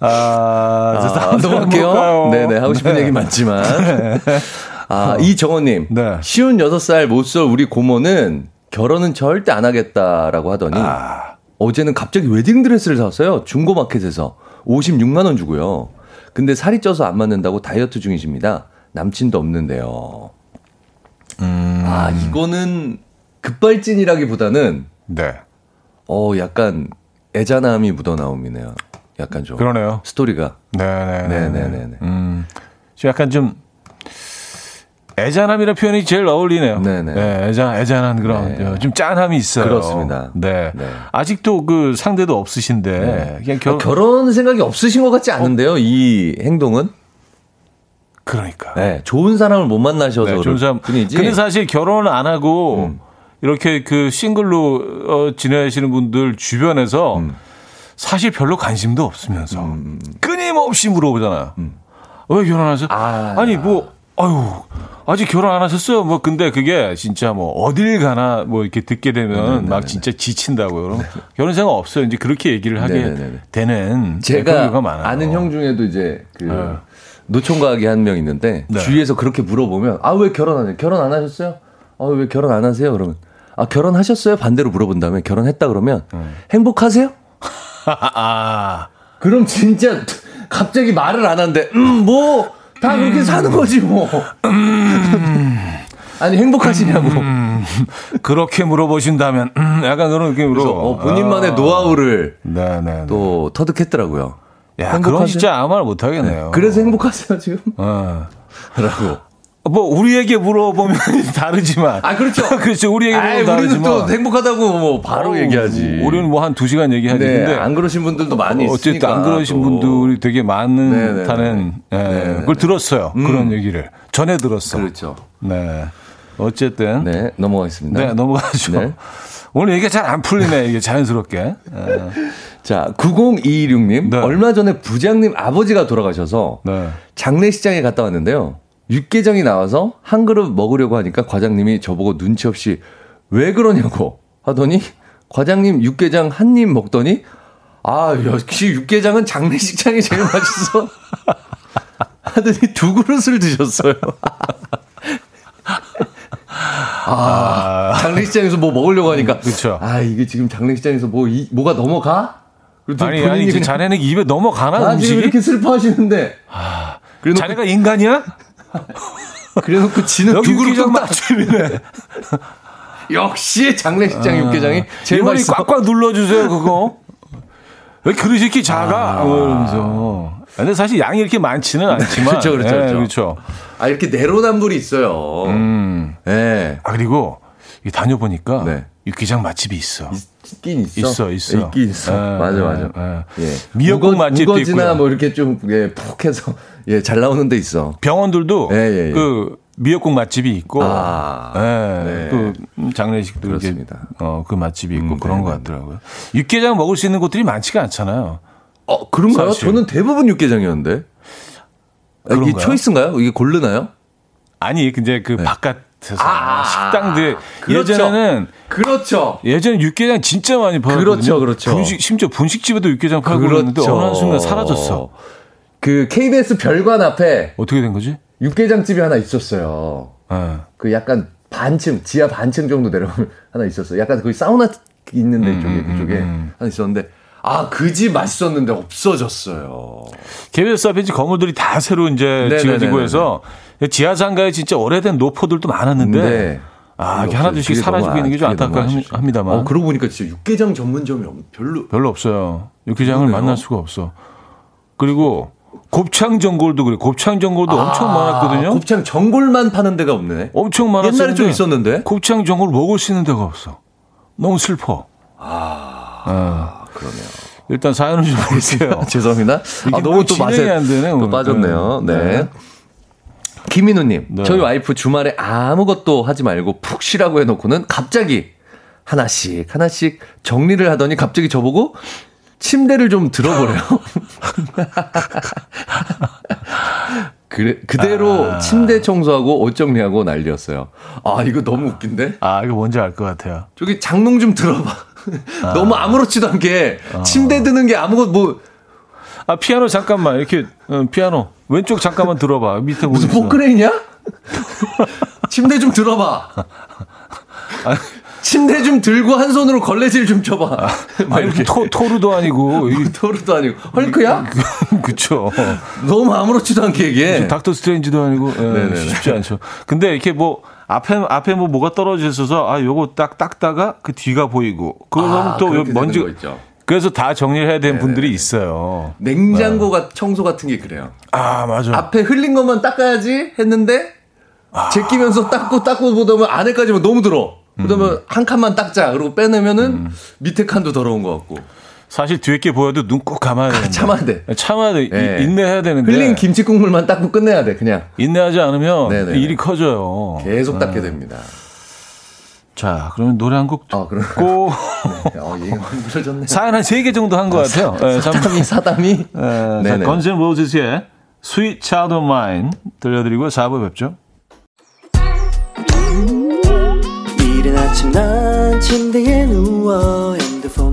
아, 저 아, 넘어갈게요. 네네, 하고 싶은 네. 얘기 많지만. 아, 이정원님. 네. 쉬운 6살 못쏠 우리 고모는 결혼은 절대 안 하겠다라고 하더니 아. 어제는 갑자기 웨딩드레스를 샀어요. 중고마켓에서 56만원 주고요. 근데 살이 쪄서 안 맞는다고 다이어트 중이십니다. 남친도 없는데요. 음. 아, 이거는 급발진이라기보다는 네. 어, 약간 애잔함이 묻어나옴이네요. 약간 좀. 그러네요. 스토리가. 네네네. 네네네네. 음, 좀 약간 좀 애잔함이라는 표현이 제일 어울리네요. 네네. 네, 애잔, 애잔한 그런 네. 어, 좀 짠함이 있어요. 그렇습니다. 네. 네. 아직도 그 상대도 없으신데 그냥 결, 아, 결혼 생각이 없으신 것 같지 않은데요, 이 행동은? 그러니까. 네, 좋은 사람을 못 만나셔서 네, 좋은 사람. 뿐이지. 근데 사실 결혼을 안 하고 음. 이렇게 그 싱글로 어, 지내시는 분들 주변에서 음. 사실 별로 관심도 없으면서 끊임없이 물어보잖아요. 왜 결혼하세요? 음. 아. 아니 뭐 아유 아직 결혼 안 하셨어요? 뭐 근데 그게 진짜 뭐 어딜 가나 뭐 이렇게 듣게 되면 막 진짜 지친다고요. 그럼 결혼 생각 없어요. 이제 그렇게 얘기를 하게 네네네네. 되는 제가. 아는 형 중에도 이제 그 네. 노총각이 한 명 있는데 네. 주위에서 그렇게 물어보면 아 왜 결혼 안 해요? 결혼 안 하셨어요? 아 왜 결혼 안 하세요? 그러면 아 결혼하셨어요? 반대로 물어본 다음에 결혼했다 그러면 행복하세요? 아, 그럼 진짜 갑자기 말을 안 한대. 음, 뭐, 다 그렇게 사는 거지, 뭐. 아니, 행복하시냐고. 그렇게 물어보신다면 음, 약간 그런 느낌으로 어, 본인만의 아. 노하우를 네네. 또 터득했더라고요. 야, 그런 행복하세요? 진짜 아무 말 못 하겠네요. 그래서 행복하세요, 지금? 어. 라고. 뭐 우리에게 물어보면 다르지만. 아, 그렇죠. 그렇죠. 우리에게 물어보면 다르지만. 또 행복하다고 뭐 바로 어우, 얘기하지. 우리는 뭐 한 두 시간 얘기하지. 네, 근데 안 그러신 분들도 많이 어쨌든 있으니까. 안 그러신 또. 분들이 되게 많다는 네네네. 예, 네네네. 그걸 들었어요. 그런 얘기를 전해 들었어. 그렇죠. 네. 어쨌든 네, 네, 넘어가겠습니다. 넘어가죠. 네. 오늘 얘기가 잘 안 풀리네. 이게 자연스럽게. 예. 자, 902226님. 네. 얼마 전에 부장님 아버지가 돌아가셔서 네. 장례식장에 갔다 왔는데요. 육개장이 나와서 한 그릇 먹으려고 하니까 과장님이 저보고 눈치 없이 왜 그러냐고 하더니 과장님 육개장 한 입 먹더니 아, 역시 육개장은 장례식장이 제일 맛있어. 하더니 두 그릇을 드셨어요. 아, 장례식장에서 뭐 먹으려고 하니까. 그쵸. 아, 이게 지금 장례식장에서 뭐, 이, 뭐가 넘어가? 아니, 아니, 이제 자네는 입에 넘어가나, 아, 음식이? 이렇게 슬퍼하시는데. 그래놓고, 자네가 인간이야? 그래놓고 지는 딱 맛집이네. 역시 장례식장 육개장이 제일 맛있어. 꽉꽉 눌러주세요, 그거. 왜 그릇이 이렇게 작아? 뭐 이러면서. 근데 사실 양이 이렇게 많지는 않지만. 그렇죠, 그렇죠, 예, 그렇죠. 아, 이렇게 내로남불이 있어요. 음. 예. 아, 그리고 이 다녀 보니까 네. 육개장 맛집이 있어. 있긴 있어. 있어, 있어. 있긴 있어. 예, 맞아, 예, 맞아. 예. 예. 미역국 우거- 맛집도 우거지나 있고요. 뭐 이렇게 좀, 예, 푹 해서, 예, 잘 나오는 데 있어. 병원들도 예, 예, 예. 그 미역국 맛집이 있고, 아, 예, 네. 그 장례식도 이렇게 그렇습니다. 어, 그 맛집이 있고 음, 그런 네, 것 네, 같더라고요. 육개장 먹을 수 있는 곳들이 많지가 않잖아요. 어, 그런가요? 사실. 저는 대부분 육개장이었는데. 아, 이게 그런가요? 초이스인가요? 이게 고르나요? 아니, 근데 그 네. 아, 식당들 그렇죠. 예전에는 그렇죠. 예전에 육개장 진짜 많이 팔았거든요. 그렇죠, 그렇죠. 분식 심지어 분식집에도 육개장 팔고 그러는데 어느 한 순간 사라졌어. 그 KBS 별관 앞에 어떻게 된 거지? 육개장집이 하나 있었어요. 예. 그 약간 반층, 지하 반층 정도 내려오면 하나 있었어요. 약간 거기 사우나 있는데 음, 쪽에 그쪽에 하나 있었는데 아 그 집 맛있었는데 없어졌어요. KBS 앞에 이제 건물들이 다 새로 이제 네네네네네. 지어지고 해서 지하 상가에 진짜 오래된 노포들도 많았는데 네. 아, 이게. 하나둘씩 사라지고 있는 게좀 아-. 안타까워합니다만. 어, 그러고 보니까 진짜 육개장 전문점이 없- 별로 별로 없어요. 육개장을 그러네요. 만날 수가 없어. 그리고 곱창 전골도 그래. 곱창 전골도 엄청 많았거든요. 아, 곱창 전골만 파는 데가 없네. 엄청 많았었는데 옛날에 좀 있었는데. 곱창 전골 먹을 수 있는 데가 없어. 너무 슬퍼. 아, 그러네요. 일단 사연을 좀 볼게요. 죄송합니다. 아, 너무 뭐또 맛에 안 되네, 또. 빠졌네요. 네. 네. 김민우님, 네. 저희 와이프 주말에 아무것도 하지 말고 푹 쉬라고 해놓고는 갑자기 하나씩 하나씩 정리를 하더니 갑자기 저보고 침대를 좀 들어보래요. 그래, 그대로 아. 침대 청소하고 옷 정리하고 난리였어요. 아, 이거 너무 웃긴데? 아, 이거 뭔지 알 것 같아요. 저기 장롱 좀 들어봐. 너무 아무렇지도 않게 침대 드는 게 아무것 뭐 아, 피아노 잠깐만. 이렇게, 어, 피아노. 왼쪽 잠깐만 들어봐. 밑에 뭐 무슨? 포크레인이야? 침대 좀 들어봐. 침대 좀 들고 한 손으로 걸레질 좀 쳐봐. 막 아, 이렇게 토, 토르도 아니고. 이- 토르도 아니고 헐크야? 그쵸. 너무 아무렇지도 않게 얘기해. 닥터 스트레인지도 아니고. 예, 네네네. 쉽지 않죠. 근데 이렇게 뭐, 앞에, 앞에 뭐 뭐가 떨어져 있어서, 아, 요거 딱 닦다가 그 뒤가 보이고. 그러면 아, 또 먼지. 있죠. 그래서 다 정리를 해야 되는 분들이 있어요. 냉장고 가 청소 같은 게 그래요. 아, 맞아. 앞에 흘린 것만 닦아야지 했는데 제끼면서 닦고 닦고 보다면 안에까지만 너무 들어. 그러면 한 칸만 닦자. 그리고 빼내면은 밑에 칸도 더러운 것 같고. 사실 뒤에 게 보여도 눈 꼭 감아야 되는데. 참아야 돼. 참아야 돼. 이- 네. 인내해야 되는데. 흘린 김치 국물만 닦고 끝내야 돼. 그냥 인내하지 않으면 네네네. 일이 커져요. 계속 닦게 됩니다. 자, 그러면 노래 한곡 아, 그럼. 듣고 어, 힘들어졌네. 사연 한 세 개 정도 한 것 같아요. 네, 참- 사담이 사담이. 에, 자, 네네. 건센 로즈의 Sweet Child of Mine 들려드리고 4부 뵙죠. 이른 아침 난 침대에 누워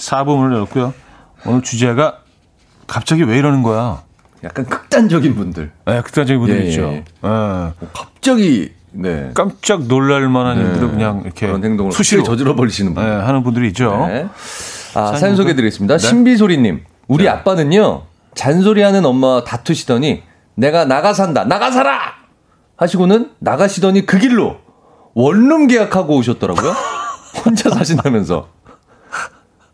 음, 4부 문을 열었고요. 오늘 주제가 갑자기 왜 이러는 거야? 약간 극단적인 분들. 네, 극단적인 분들 예, 있죠. 예. 예. 갑자기 네. 깜짝 놀랄 만한 네. 일들을 그냥 이렇게 그런 행동을 수시로 저질러 버리시는 네, 분들. 하는 분들이 있죠. 네. 아, 사연 사연 소개해 드리겠습니다. 네. 신비소리 님. 우리 아빠는요, 잔소리하는 엄마와 다투시더니, 내가 나가 산다, 나가 살아! 하시고는 나가시더니 그 길로 원룸 계약하고 오셨더라고요. 혼자 사신다면서.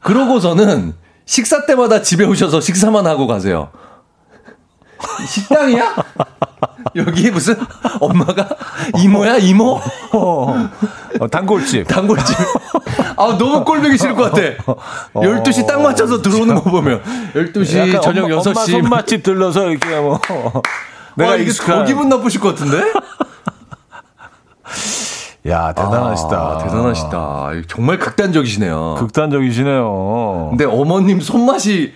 그러고서는 식사 때마다 집에 오셔서 식사만 하고 가세요. 식당이야? 여기 무슨 엄마가 이모야 이모? 어, 어, 단골집. 단골집. 아, 너무 꼴보기 싫을 것 같아. 12시 딱 맞춰서 들어오는 거 보면. 12시, 약간 저녁 엄마, 6시. 엄마 손맛집 들러서 이렇게 뭐 내가 와, 이게 익숙한 더 기분 나쁘실 것 같은데? 야 대단하시다. 아, 대단하시다. 정말 극단적이시네요. 극단적이시네요. 근데 어머님 손맛이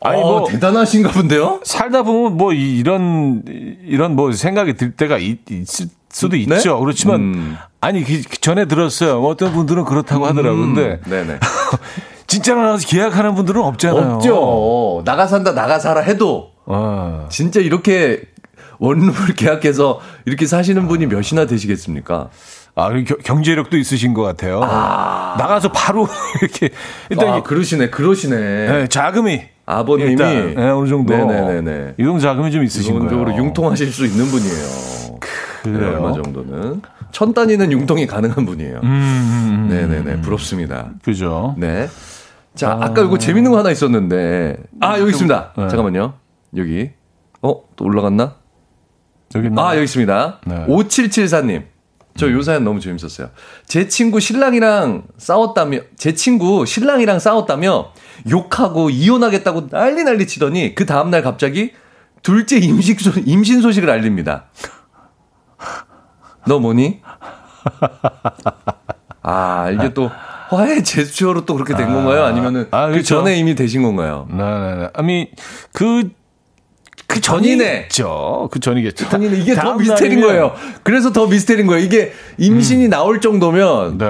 아니, 뭐- 대단하신가 본데요? 살다 보면 뭐 이- 이런 이런 뭐 생각이 들 때가 있, 을 수도 네? 있죠. 그렇지만 음. 아니 그 전에 들었어요. 어떤 분들은 그렇다고 하더라고요. 근데 네네. 진짜 나가서 계약하는 분들은 없잖아요. 없죠. 나가 산다, 나가 살아 해도 어. 진짜 이렇게 원룸을 계약해서 이렇게 사시는 분이 몇이나 되시겠습니까? 아, 경제력도 있으신 것 같아요. 나가서 바로 이렇게 일단 아, 이- 그러시네, 그러시네. 네, 자금이 아버님이 일단, 네, 어느 정도 네네네네. 이동 자금이 좀 있으신 거예요. 융통하실 수 있는 분이에요. 그래요. 얼마 정도는 천 단위는 융통이 가능한 분이에요. 음, 네네네 부럽습니다. 그죠. 네. 자 아... 까 이거 재밌는 거 하나 있었는데 아 여기 있습니다. 네. 잠깐만요. 여기 어또 올라갔나? 저기 있나? 아 여기 있습니다. 네. 5774님. 저 요 사연 너무 재밌었어요. 제 친구 신랑이랑 싸웠다며, 제 친구 신랑이랑 싸웠다며 욕하고 이혼하겠다고 난리 난리 치더니 그 다음날 갑자기 둘째 임신, 소, 임신 소식을 알립니다. 너 뭐니? 아, 이게 또 화해 제스처로 또 그렇게 된 건가요? 아니면은 아, 그 그렇죠. 전에 이미 되신 건가요? 네네네. 아니 그 그 전이네. 전이겠죠. 그 전이겠죠. 전이네. 이게 더 미스테리인 날이면- 거예요. 그래서 더 미스테리인 거예요. 이게 임신이 나올 정도면 네.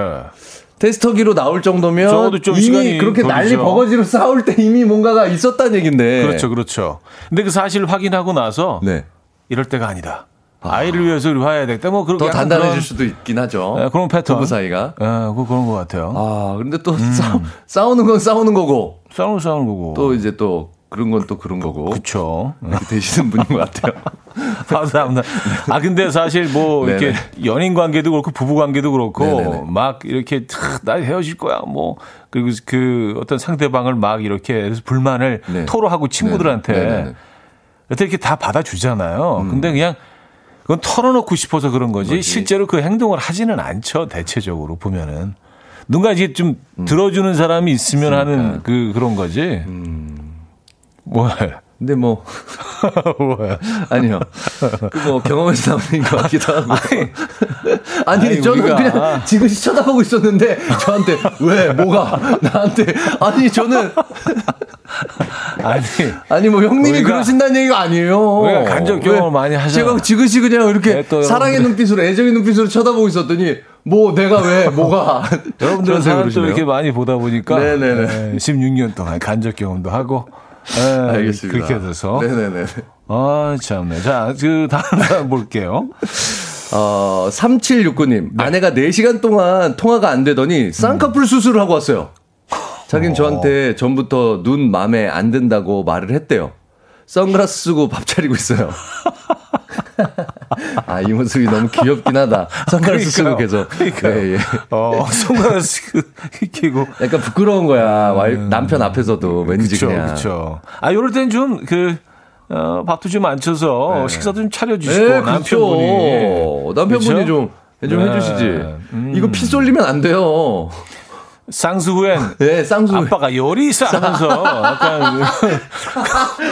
테스터기로 나올 정도면 이미 그렇게 난리. 버거지로 싸울 때 이미 뭔가가 있었다는 얘긴데. 그렇죠, 그렇죠. 근데 그 사실 확인하고 나서 네. 이럴 때가 아니다. 아이를 위해서 우리 화해야 되겠다. 뭐 그렇게 더 단단해질 그런, 수도 있긴 하죠. 네, 그런 패턴. 부부 사이가. 예, 그 그런 것 같아요. 아, 그런데 또 음. 싸우, 싸우는 건 싸우는 거고 싸우는 싸우는 거고. 또 이제 또 그런 건 또 그런 거고. 이렇게 되시는 분인 것 같아요. 감사합니다. 아 근데 사실 뭐 네네. 이렇게 연인 관계도 그렇고 부부 관계도 그렇고 네네네. 막 이렇게 탁, 나 헤어질 거야 뭐 그리고 그 어떤 상대방을 막 이렇게 불만을 네. 토로하고 친구들한테 네네. 네네네. 그때 이렇게 다 받아주잖아요. 음. 근데 그냥 그건 털어놓고 싶어서 그런 거지 실제로 그 행동을 하지는 않죠. 대체적으로 보면은 누가 이제 좀 들어주는 사람이 있으면 하는 그 그런 거지. 뭐야? 근데 뭐 뭐야? 아니요. 그 뭐 경험에서 나오는 것 같기도 하고. 아니, 아니, 저는 우리가- 그냥 지그시 쳐다보고 있었는데 저한테 왜 뭐가 나한테 아니 저는 아니 아니 뭐 형님이 그러신다는 얘기가 아니에요. 우리가 간접 경험을 왜 많이 하잖아. 제가 지그시 그냥 이렇게 네, 또 사랑의 눈빛으로 애정의 눈빛으로 쳐다보고 있었더니 뭐 내가 왜 뭐가 여러분들은 사람도 그러시네요. 이렇게 많이 보다 보니까 네네네. 에, 16년 동안 간접 경험도 하고 에, 알겠습니다. 그렇게 돼서 네네네. 아 참네. 자, 그 다음 볼게요. 어, 3769님. 아내가 4시간 동안 통화가 안 되더니 쌍꺼풀 수술을 하고 왔어요. 자긴 저한테 전부터 눈 맘에 안 든다고 말을 했대요. 선글라스 쓰고 밥 차리고 있어요. 아, 이 모습이 너무 귀엽긴 하다. 선글라스 쓰고. 계속. 그러니까요. 예, 예. 어, 선글라스 끼고 약간 부끄러운 거야. 와이- 남편 앞에서도 왠지 그쵸, 그냥. 그쵸. 아, 요럴 땐 좀, 그, 어, 밥도 좀 안 쳐서 식사도 좀 차려주시고, 네, 남편분이. 그렇죠. 남편분이 그쵸? 좀, 좀 네. 해주시지. 음. 이거 피 쏠리면 안 돼요. 쌍수 후엔 네, 쌍수. 아빠가 요리사 하면서 약간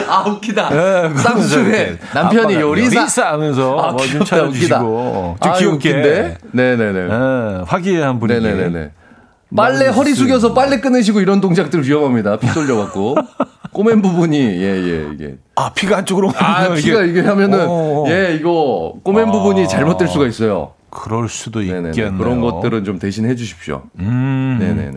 아, 웃기다. 예, 쌍수회. 남편이 아빠가 요리사. 하면서 아, 뭐좀 귀엽다, 차려주시고 좀 아, 귀엽게 웃긴데? 네네네. 예, 화기애애한 분위기 네네네네. 빨래 허리 숙여서 빨래 끊으시고 이런 동작들 위험합니다. 피 쏠려갖고. 꼬맨 부분이, 예, 예, 이게. 아 피가 안쪽으로 아, 피가 이게 하면은. 예, 이거, 꼬맨 아. 부분이 잘못될 수가 있어요. 그럴 수도 네네. 있겠네요. 그런 것들은 좀 대신 해 주십시오. 음. 네네네.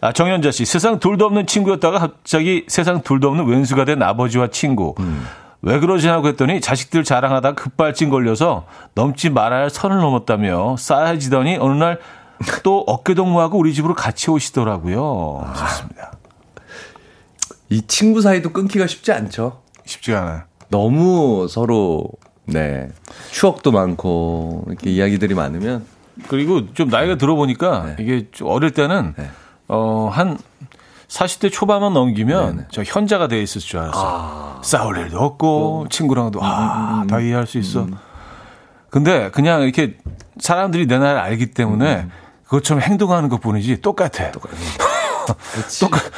아, 정현자 씨, 세상 둘도 없는 친구였다가 갑자기 세상 둘도 없는 왼수가 된 아버지와 친구. 음. 왜 그러시냐고 했더니 자식들 자랑하다 급발진 걸려서 넘지 말아야 할 선을 넘었다며 싸해지더니 어느 날 또 어깨동무하고 우리 집으로 같이 오시더라고요. 좋습니다. 이 친구 사이도 끊기가 쉽지 않죠. 쉽지가 않아요. 너무 서로, 네. 추억도 많고, 이렇게 이야기들이 많으면. 그리고 좀 나이가 들어보니까 이게 좀 어릴 때는 네. 어, 한 40대 초반만 넘기면 네네. 저 현자가 돼 있을 줄 알았어요. 싸울 일도 없고 친구랑도 아, 다 이해할 수 있어. 근데 그냥 이렇게 사람들이 내 나이를 알기 때문에 그것처럼 행동하는 것 뿐이지 똑같아.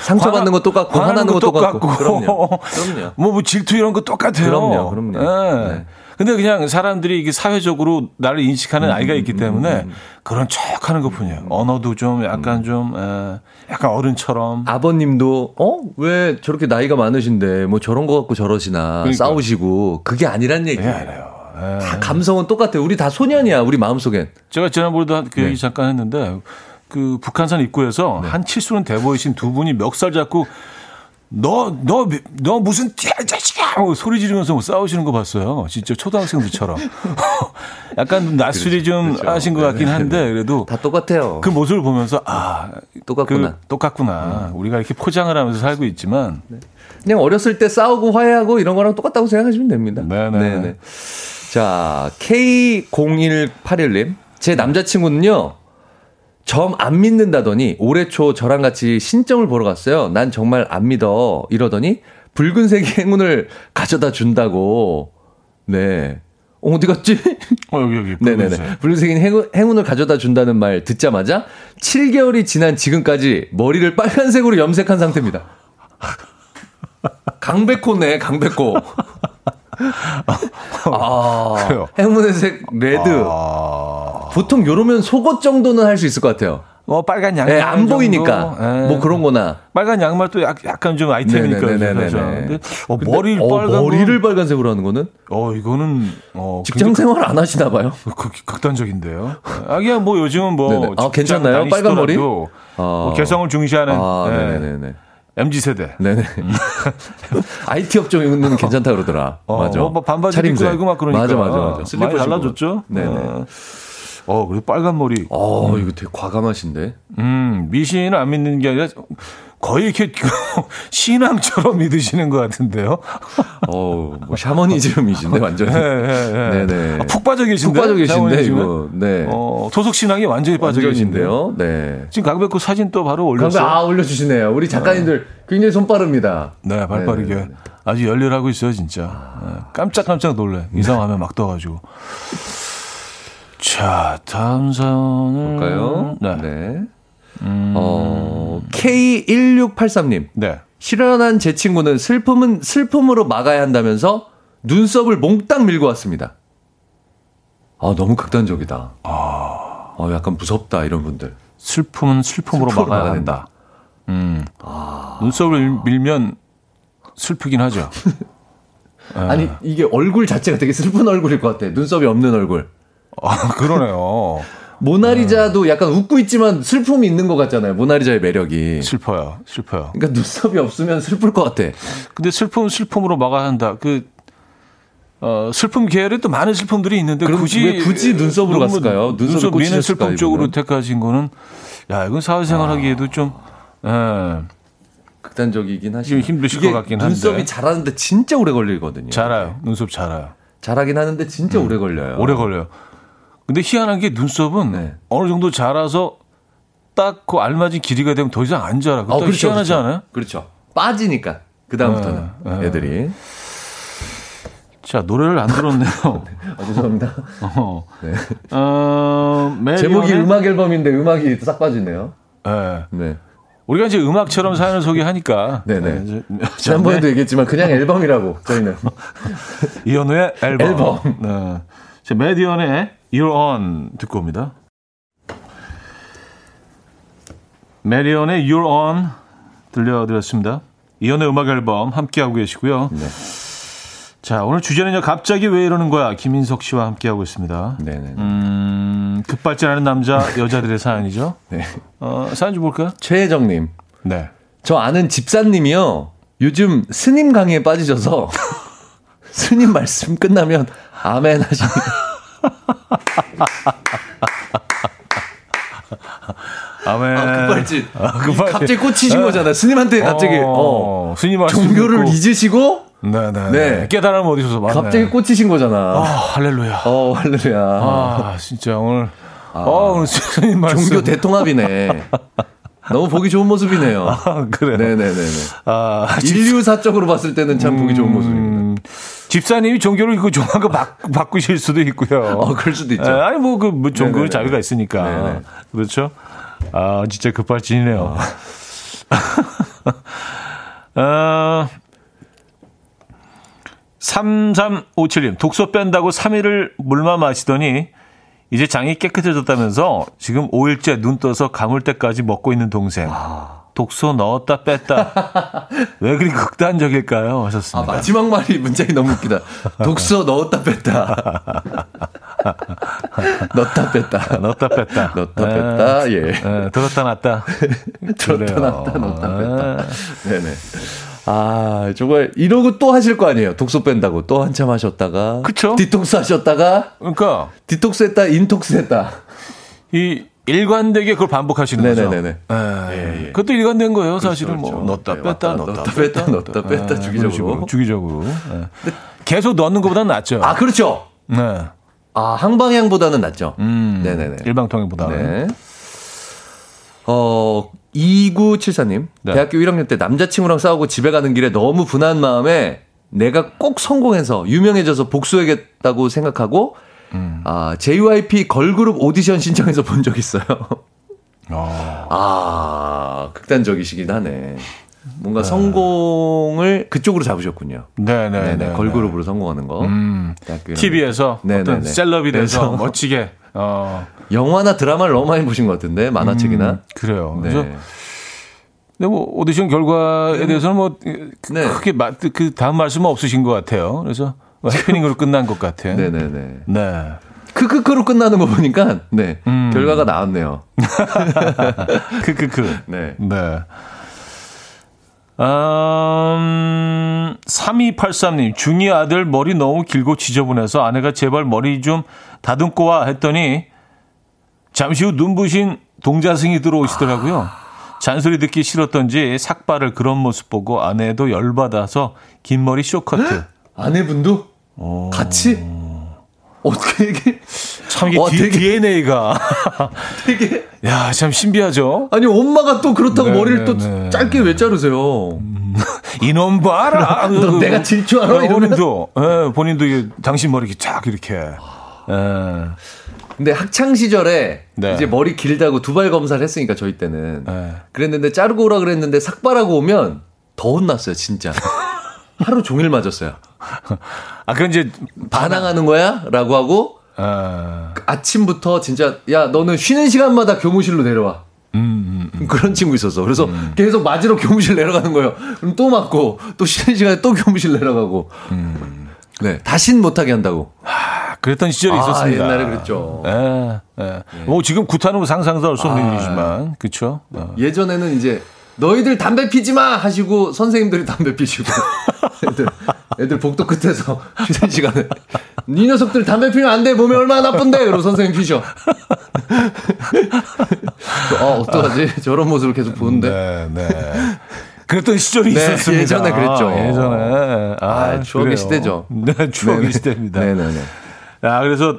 상처받는 거 똑같고, 화나는 거 똑같고. 그럼요. 그럼요. 뭐, 뭐 질투 이런 거 똑같아요. 그럼요, 그럼요. 예. 네. 근데 그냥 사람들이 이게 사회적으로 나를 인식하는 아이가 있기 음, 때문에 그런 척 하는 것 뿐이에요. 언어도 좀 약간 좀, 에, 약간 어른처럼. 아버님도 어 왜 저렇게 나이가 많으신데 뭐 저런 거 갖고 저러시나 그러니까. 싸우시고 그게 아니란 예, 얘기예요. 예. 다 감성은 똑같아요. 우리 다 소년이야. 우리 마음속엔. 제가 지난번에도 한- 그 네. 얘기 잠깐 했는데 그 북한산 입구에서 한 칠수는 돼 보이신 두 분이 멱살 잡고 너, 너, 너 무슨 이 자식아! 하고 소리 지르면서 뭐 싸우시는 거 봤어요. 진짜 초등학생들처럼. 약간 낯설이 좀 그렇죠. 하신 것 같긴 한데, 그래도 다 똑같아요. 그 모습을 보면서, 아, 똑같구나. 음. 그, 똑같구나. 우리가 이렇게 포장을 하면서 살고 있지만, 그냥 어렸을 때 싸우고 화해하고 이런 거랑 똑같다고 생각하시면 됩니다. 네네. 자, K0181님. 제 남자친구는요, 점 안 믿는다더니 올해 초 저랑 같이 신점을 보러 갔어요. 난 정말 안 믿어. 이러더니 붉은색 행운을 가져다 준다고. 네. 어, 어디 갔지? 어, 여기, 여기. 네네네. 붉은색. 붉은색 행운, 행운을 가져다 준다는 말 듣자마자 7개월이 지난 지금까지 머리를 빨간색으로 염색한 상태입니다. 강백호네, 강백호. 아, 그래요. 행운의 색 레드. 아, 보통 요러면 속옷 정도는 할 수 있을 것 같아요. 뭐 빨간 양말 예, 안 정도? 보이니까. 예. 뭐 그런 거나. 빨간 양말도 약, 약간 좀 아이템이니까 네네네네네. 그래서. 근데 어, 근데, 머리를 어, 빨간 머리를 빨간색으로 하는 거는 거, 어 이거는 어 직장 생활 안 하시나 봐요. 극, 극단적인데요. 아, 그냥 뭐 요즘은 뭐. 아, 괜찮나요? 빨간 머리? 아. 뭐 개성을 중시하는 아, 예, 네네네. MZ 세대. 네네. IT 업종은 괜찮다 그러더라. 어, 맞아. 뭐, 뭐 반바지 입고 차림새. 다니고 막 그러니까. 맞아, 맞아, 맞아. 많이 슬리퍼. 달라졌죠. 네네. 어, 어 그리고 빨간 머리. 어, 이거 되게 과감하신데. 음, 미신을 안 믿는 게 아니라 거의 이렇게 신앙처럼 믿으시는 것 같은데요. 어, 뭐 샤머니즘이신데 완전히. 예, 예, 예. 네네. 아, 푹 빠져 계신데. 푹 빠져 계신데? 이거. 네. 어, 토속 신앙이 완전히 빠져 계신데요. 네. 지금 강백호 사진 또 바로 올렸어요. 아 올려 주시네요. 우리 작가님들 굉장히 손 빠릅니다. 네, 발빠르게. 네네네. 아주 열일하고 있어요, 진짜. 네, 깜짝깜짝 놀래. 이상하면 막 떠 가지고. 자, 다음 사연을. 볼까요? 네. 네. 어, K1683님. 네. 실현한 제 친구는 슬픔은 슬픔으로 막아야 한다면서 눈썹을 몽땅 밀고 왔습니다. 아, 너무 극단적이다. 아, 어, 약간 무섭다, 이런 분들. 슬픔은 슬픔으로 슬픔으로 막아야 막아야 한다. 음. 눈썹을 밀면 슬프긴 하죠. 아니, 이게 얼굴 자체가 되게 슬픈 얼굴일 것 같아. 눈썹이 없는 얼굴. 아, 그러네요. 모나리자도 약간 웃고 있지만 슬픔이 있는 것 같잖아요. 모나리자의 매력이. 슬퍼요. 슬퍼요. 그러니까 눈썹이 없으면 슬플 것 같아. 근데 슬픔 슬픔으로 막아야 한다. 그 어, 슬픔 계열에 또 많은 슬픔들이 있는데 굳이 왜 굳이 눈썹으로 너무 갔을까요? 눈썹 미는 슬픔 쪽으로 이분은? 택하신 거는 야 이건 사회생활 하기에도 좀 예, 극단적이긴 하시죠. 좀 힘드실 것 같긴 한데. 눈썹이 자라는데 진짜 오래 걸리거든요. 자라요. 눈썹 자라요. 자라긴 하는데 진짜 오래 걸려요. 오래 걸려요. 근데 희한한 게 눈썹은 네. 어느 정도 자라서 딱 그 알맞은 길이가 되면 더 이상 안 자라. 어, 딱 희한하지 그렇죠. 않아요? 그렇죠. 빠지니까 그 다음부터는 네, 네. 애들이. 자 노래를 안 들었네요. 아, 죄송합니다. 어, 네. 어, 제목이 음악 앨범인데 음악이 싹 빠지네요. 예. 네. 우리가 이제 음악처럼 사연을 소개하니까 네네. 네, 이제- 지난번에도 얘기했지만 그냥 앨범이라고 저희는. 이현우의 앨범. 앨범. 네. 자, 메디언의 You're On 듣고 옵니다. 메디언의 You're On 들려드렸습니다. 이현우의 음악 앨범 함께하고 계시고요. 네. 자, 오늘 주제는요. 갑자기 왜 이러는 거야? 김인석 씨와 함께하고 있습니다. 네네. 음, 급발진하는 남자, 여자들의 사연이죠. 네. 어, 사연 좀 볼까요? 최혜정님. 네. 저 아는 집사님이요. 요즘 스님 강의에 빠지셔서 스님 말씀 끝나면 아멘 하십니다. 아멘. 아, 급발진. 아, 급발- 갑자기 꽂히신 거잖아요. 스님한테 갑자기 어, 스님 말씀 종교를. 잊으시고 네네. 네. 깨달음 어디서 맞네. 갑자기 꽂히신 거잖아. 아, 할렐루야. 어, 할렐루야. 아, 진짜 오늘 어, 오늘 스님 말씀. 종교 대통합이네. 너무 보기 좋은 모습이네요. 아, 그래요. 네네네네. 아, 집, 인류사적으로 봤을 때는 참 보기 좋은 모습입니다. 음, 집사님이 종교를 이거 좋아한 거 바, 바꾸실 수도 있고요. 어, 그럴 수도 있죠. 에, 아니 뭐그뭐 네네네. 자유가 있으니까. 네네. 그렇죠. 아, 진짜 급발진이네요. 어, 3357님, 독소 뺀다고 3일을 물만 마시더니 이제 장이 깨끗해졌다면서 지금 5일째 눈 떠서 감을 때까지 먹고 있는 동생. 독소 넣었다 뺐다. 왜 그리 극단적일까요? 아, 하셨습니다. 마지막 말이 문장이 너무 웃기다. 독소 넣었다 뺐다. 넣었다 뺐다. 넣었다 뺐다. 넣었다 뺐다. 예. 에, 들었다 놨다. 들었다. 놨다, 넣었다 뺐다. 아, 네네. 아, 정말 이러고 또 하실 거 아니에요. 독소 뺀다고. 또 한참 하셨다가. 그쵸. 디톡스 하셨다가. 그러니까 디톡스 했다, intox 했다. 이 일관되게 그걸 반복하시는 거죠. 네네네네. 에, 예, 예. 그것도 일관된 거예요. 사실은 그렇죠. 뭐 넣었다 네, 뺐다 왔다, 넣었다 뺐다, 넣었다 뺐다, 에, 주기적으로. 주기적으로. 예. 계속 넣는 것보다는 낫죠. 아, 그렇죠. 네. 아, 항방향보다는 낫죠. 음, 네네네. 일방통행보다는. 네. 어, 2974님. 네. 대학교 1학년 때 남자친구랑 싸우고 집에 가는 길에 너무 분한 마음에 내가 꼭 성공해서 유명해져서 복수하겠다고 생각하고 음. 아, JYP 걸그룹 오디션 신청해서 본 적 있어요. 어. 아, 극단적이시긴 하네. 뭔가 성공을 그쪽으로 잡으셨군요. 네네. 네 네. 네, 걸그룹으로 성공하는 거. 음, TV에서 네네네. 어떤 셀럽이 돼서 멋지게, 어, 영화나 드라마를 너무 많이 보신 것 같은데 만화책이나. 음, 그래요. 네. 그래서 근데 뭐 오디션 결과에 대해서는 뭐 네. 크게 마, 그 다음 말씀은 없으신 것 같아요. 그래서 뭐 해피닝으로 끝난 것 같아요. 네네네. 네. 크크크로 끝나는 거 보니까 네 음. 결과가 나왔네요. 크크크. 네. 네. 음, 3283님, 중2 아들 머리 너무 길고 지저분해서 아내가 제발 머리 좀 다듬고 와 했더니 잠시 후 눈부신 동자승이 들어오시더라고요. 잔소리 듣기 싫었던지 삭발을 그런 모습 보고 아내도 열받아서 긴 머리 쇼커트. 아내분도 같이 어떻게 이게 참 이게 와, 디, 되게- DNA가 되게 야, 참 신비하죠. 아니 엄마가 또 그렇다고 네, 머리를 네, 또 네. 짧게 왜 자르세요? 이놈 봐라. 너 내가 질줄 알아? 어? 본인도, 예, 본인도 이게 당신 머리 이렇게 쫙 이렇게. 예. 근데 학창 시절에 네. 이제 머리 길다고 두발 검사를 했으니까 저희 때는 네. 그랬는데 자르고 오라 그랬는데 삭발하고 오면 더 혼났어요 진짜 하루 종일 맞았어요 아, 그건 이제, 반항하는 거야?라고 하고 아, 아침부터 진짜 야 너는 쉬는 시간마다 교무실로 내려와 음, 음, 그런 친구 있었어 그래서 계속 맞으러 교무실 내려가는 거예요 그럼 또 맞고 또 쉬는 시간에 또 교무실 내려가고 네 다신 못하게 한다고 아, 그랬던 시절이 아, 있었습니다. 옛날에 그랬죠. 예, 예. 뭐 지금 구타는 상상도 할 수 없는 아. 일이지만, 그쵸? 어. 예전에는 이제 너희들 담배 피지 마 하시고 선생님들이 담배 피시고 애들 애들 복도 끝에서 쉬는 시간에 이 녀석들 담배 피면 안 돼 몸에 얼마나 나쁜데 그러고 선생님 피셔 어 어떡하지 저런 모습을 계속 보는데 네, 네. 그랬던 시절이 네, 있었습니다. 예전에 그랬죠. 아, 예전에. 아, 아, 추억의 그래요. 시대죠. 네, 추억의 네네. 시대입니다. 네네네 아, 그래서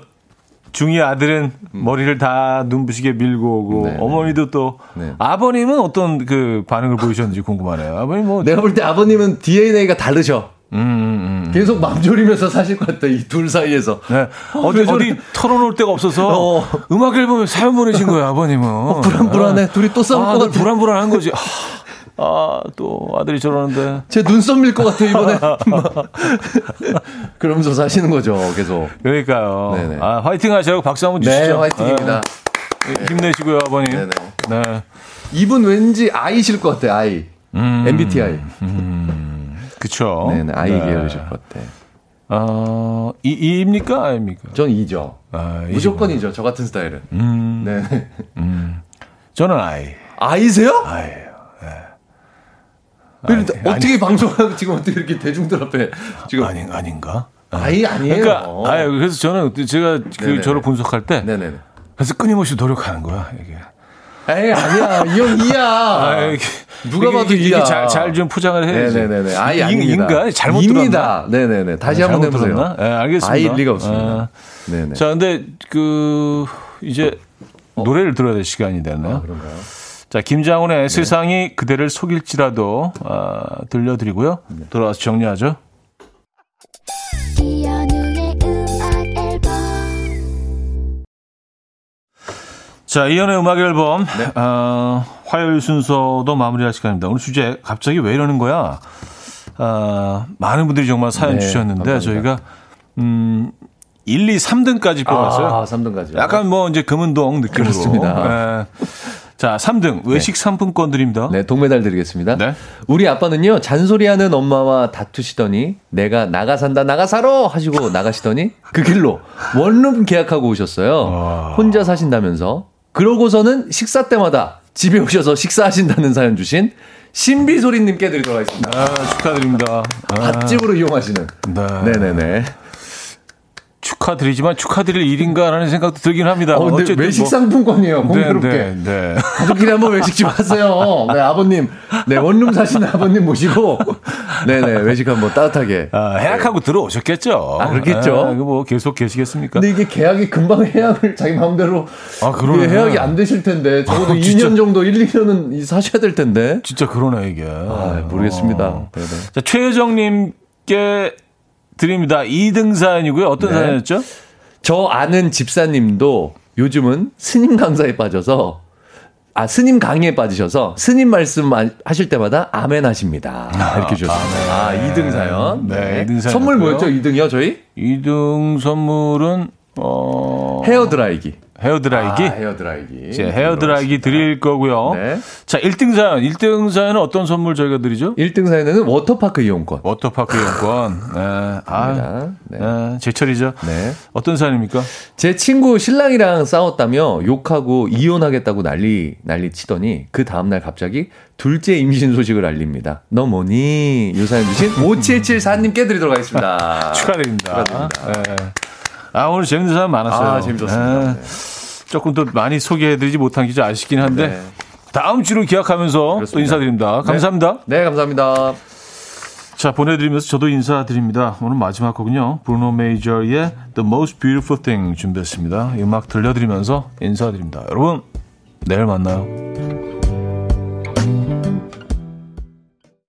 중이 아들은 머리를 다 눈부시게 밀고 오고 네, 네. 어머니도 또 네. 아버님은 어떤 그 반응을 보이셨는지 궁금하네요. 아버님 뭐 내가 볼 때 아버님은 DNA가 다르셔 음, 음, 음. 계속 맘 졸이면서 사실 것 같다 이 둘 사이에서 네. 어디 왜 저래? 어디 털어놓을 데가 없어서 어. 음악 앨범에 사연 보내신 거예요, 아버님은. 불안불안해. 둘이 또 싸울 아, 것늘 같아. 불안불안한 거지. 아, 아, 또 아들이 저러는데. 제 눈썹 밀 것 같아 이번에 막. 그러면서 사시는 거죠 계속 그러니까요. 네네. 아, 화이팅 하시라고 박수 한번 주시죠. 네 화이팅입니다 네, 힘내시고요, 아버님. 네네. 네. 이분 왠지 아이실 것 같아, 아이. 음. MBTI. 그쵸. 네네, 아이 네. 계열이실 것 같아. 어, 이, 이입니까? 아입니까? 전 이죠. 아, 이시구나. 무조건 이죠, 저 같은 스타일은. 음, 네. 저는 아이. 아이세요? 아이예요. 근데 아니, 어떻게 방송하고 지금 어떻게 이렇게 대중들 앞에 지금 아닌, 아닌가? 아이 아니에요. 그러니까, 아유, 그래서 저는 제가 그 네네네. 저를 분석할 때. 네네네. 그래서 끊임없이 노력하는 거야, 이게. 에이, 아니야. 이 형 이야. 아, 이게, 누가 봐도 이게, 이야. 이게 잘, 잘 좀 포장을 해야지. 네네네. 아이 인- 아닙니다. 잘못 입니다. 들었나? 네네네. 다시 아, 한번 해보세요. 네, 알겠습니다. 아이일 리가 없습니다. 아, 네네. 자, 근데 그 이제 노래를 들어야 될 시간이 됐나요? 아, 그런가요? 자, 김장훈의 세상이 그대를 속일지라도 아, 들려드리고요. 네. 돌아와서 정리하죠. 이현우의 음악 앨범 자, 이연의 음악 앨범 네. 어, 화요일 순서도 마무리할 시간입니다. 오늘 주제 갑자기 왜 이러는 거야? 아, 많은 분들이 정말 사연 네, 주셨는데 감사합니다. 저희가 음 1, 2, 3등까지 뽑았어요. 아, 3등까지. 약간 뭐 이제 금은동 느낌으로. 그렇습니다. 예. 자, 3등 외식 상품권 드립니다. 네, 동메달 드리겠습니다. 네. 우리 아빠는요, 잔소리하는 엄마와 다투시더니, 내가 나가 산다, 나가 살아! 하시고 나가시더니, 그 길로 원룸 계약하고 오셨어요. 혼자 사신다면서. 그러고서는 식사 때마다 집에 오셔서 식사하신다는 사연 주신 신비소리님께 드리도록 하겠습니다. 아, 축하드립니다. 아, 밭집으로 이용하시는. 네. 네네네. 축하드리지만 축하드릴 일인가라는 생각도 들긴 합니다. 어, 근데 외식 뭐- 상품권이에요, 네, 공교롭게. 네, 네. 가족끼리 한번 외식 좀 하세요. 네, 아버님. 네, 원룸 사시는 아버님 모시고. 네네, 외식 한번 따뜻하게. 아, 해약하고 들어오셨겠죠. 아, 그렇겠죠. 아, 뭐 계속 계시겠습니까? 근데 이게 계약이 금방 해약을 자기 마음대로. 아, 그러네. 해약이 안 되실 텐데. 적어도 아, 진짜. 2년 정도, 1, 2년은 사셔야 될 텐데. 진짜 그러네 이게. 아, 모르겠습니다. 어. 자, 최혜정님 께 드립니다. 2등 사연이고요. 어떤 네. 아, 스님 강의에 빠지셔서 스님 말씀 하- 하실 때마다 아멘 하십니다. 이렇게 주셨습니다. 아, 2등 사연. 네, 이등 사연 선물 왔고요. 뭐였죠? 2등이요, 저희? 2등 선물은 어 헤어 드라이기. 헤어 드라이기. 아, 헤어 드라이기. 이제 헤어 드라이기 드릴 거고요. 네. 자, 1등 사연. 1등 사연은 어떤 선물 저희가 드리죠? 1등 사연에는 워터파크 이용권. 워터파크 이용권. 네. 아, 네. 네. 제철이죠. 네. 어떤 사연입니까? 제 친구 신랑이랑 싸웠다며 욕하고 이혼하겠다고 난리 난리 치더니 그 다음날 갑자기 둘째 임신 소식을 알립니다. 너 뭐니? 요 사연 주신 5774님께 드리도록 하겠습니다. 축하드립니다. 축하드립니다. 네. 아, 오늘 재밌는 사연 많았어요. 아, 재밌었습니다. 네. 조금 더 많이 소개해드리지 못한 기자 아쉽긴 한데 네. 다음 주로 기약하면서 또 그렇습니다. 인사드립니다. 감사합니다. 네, 감사합니다. 자, 보내드리면서 저도 인사드립니다. 오늘 마지막 곡은요. 브루노 메이저의 The Most Beautiful Thing 준비했습니다. 이 음악 들려드리면서 인사드립니다. 여러분, 내일 만나요.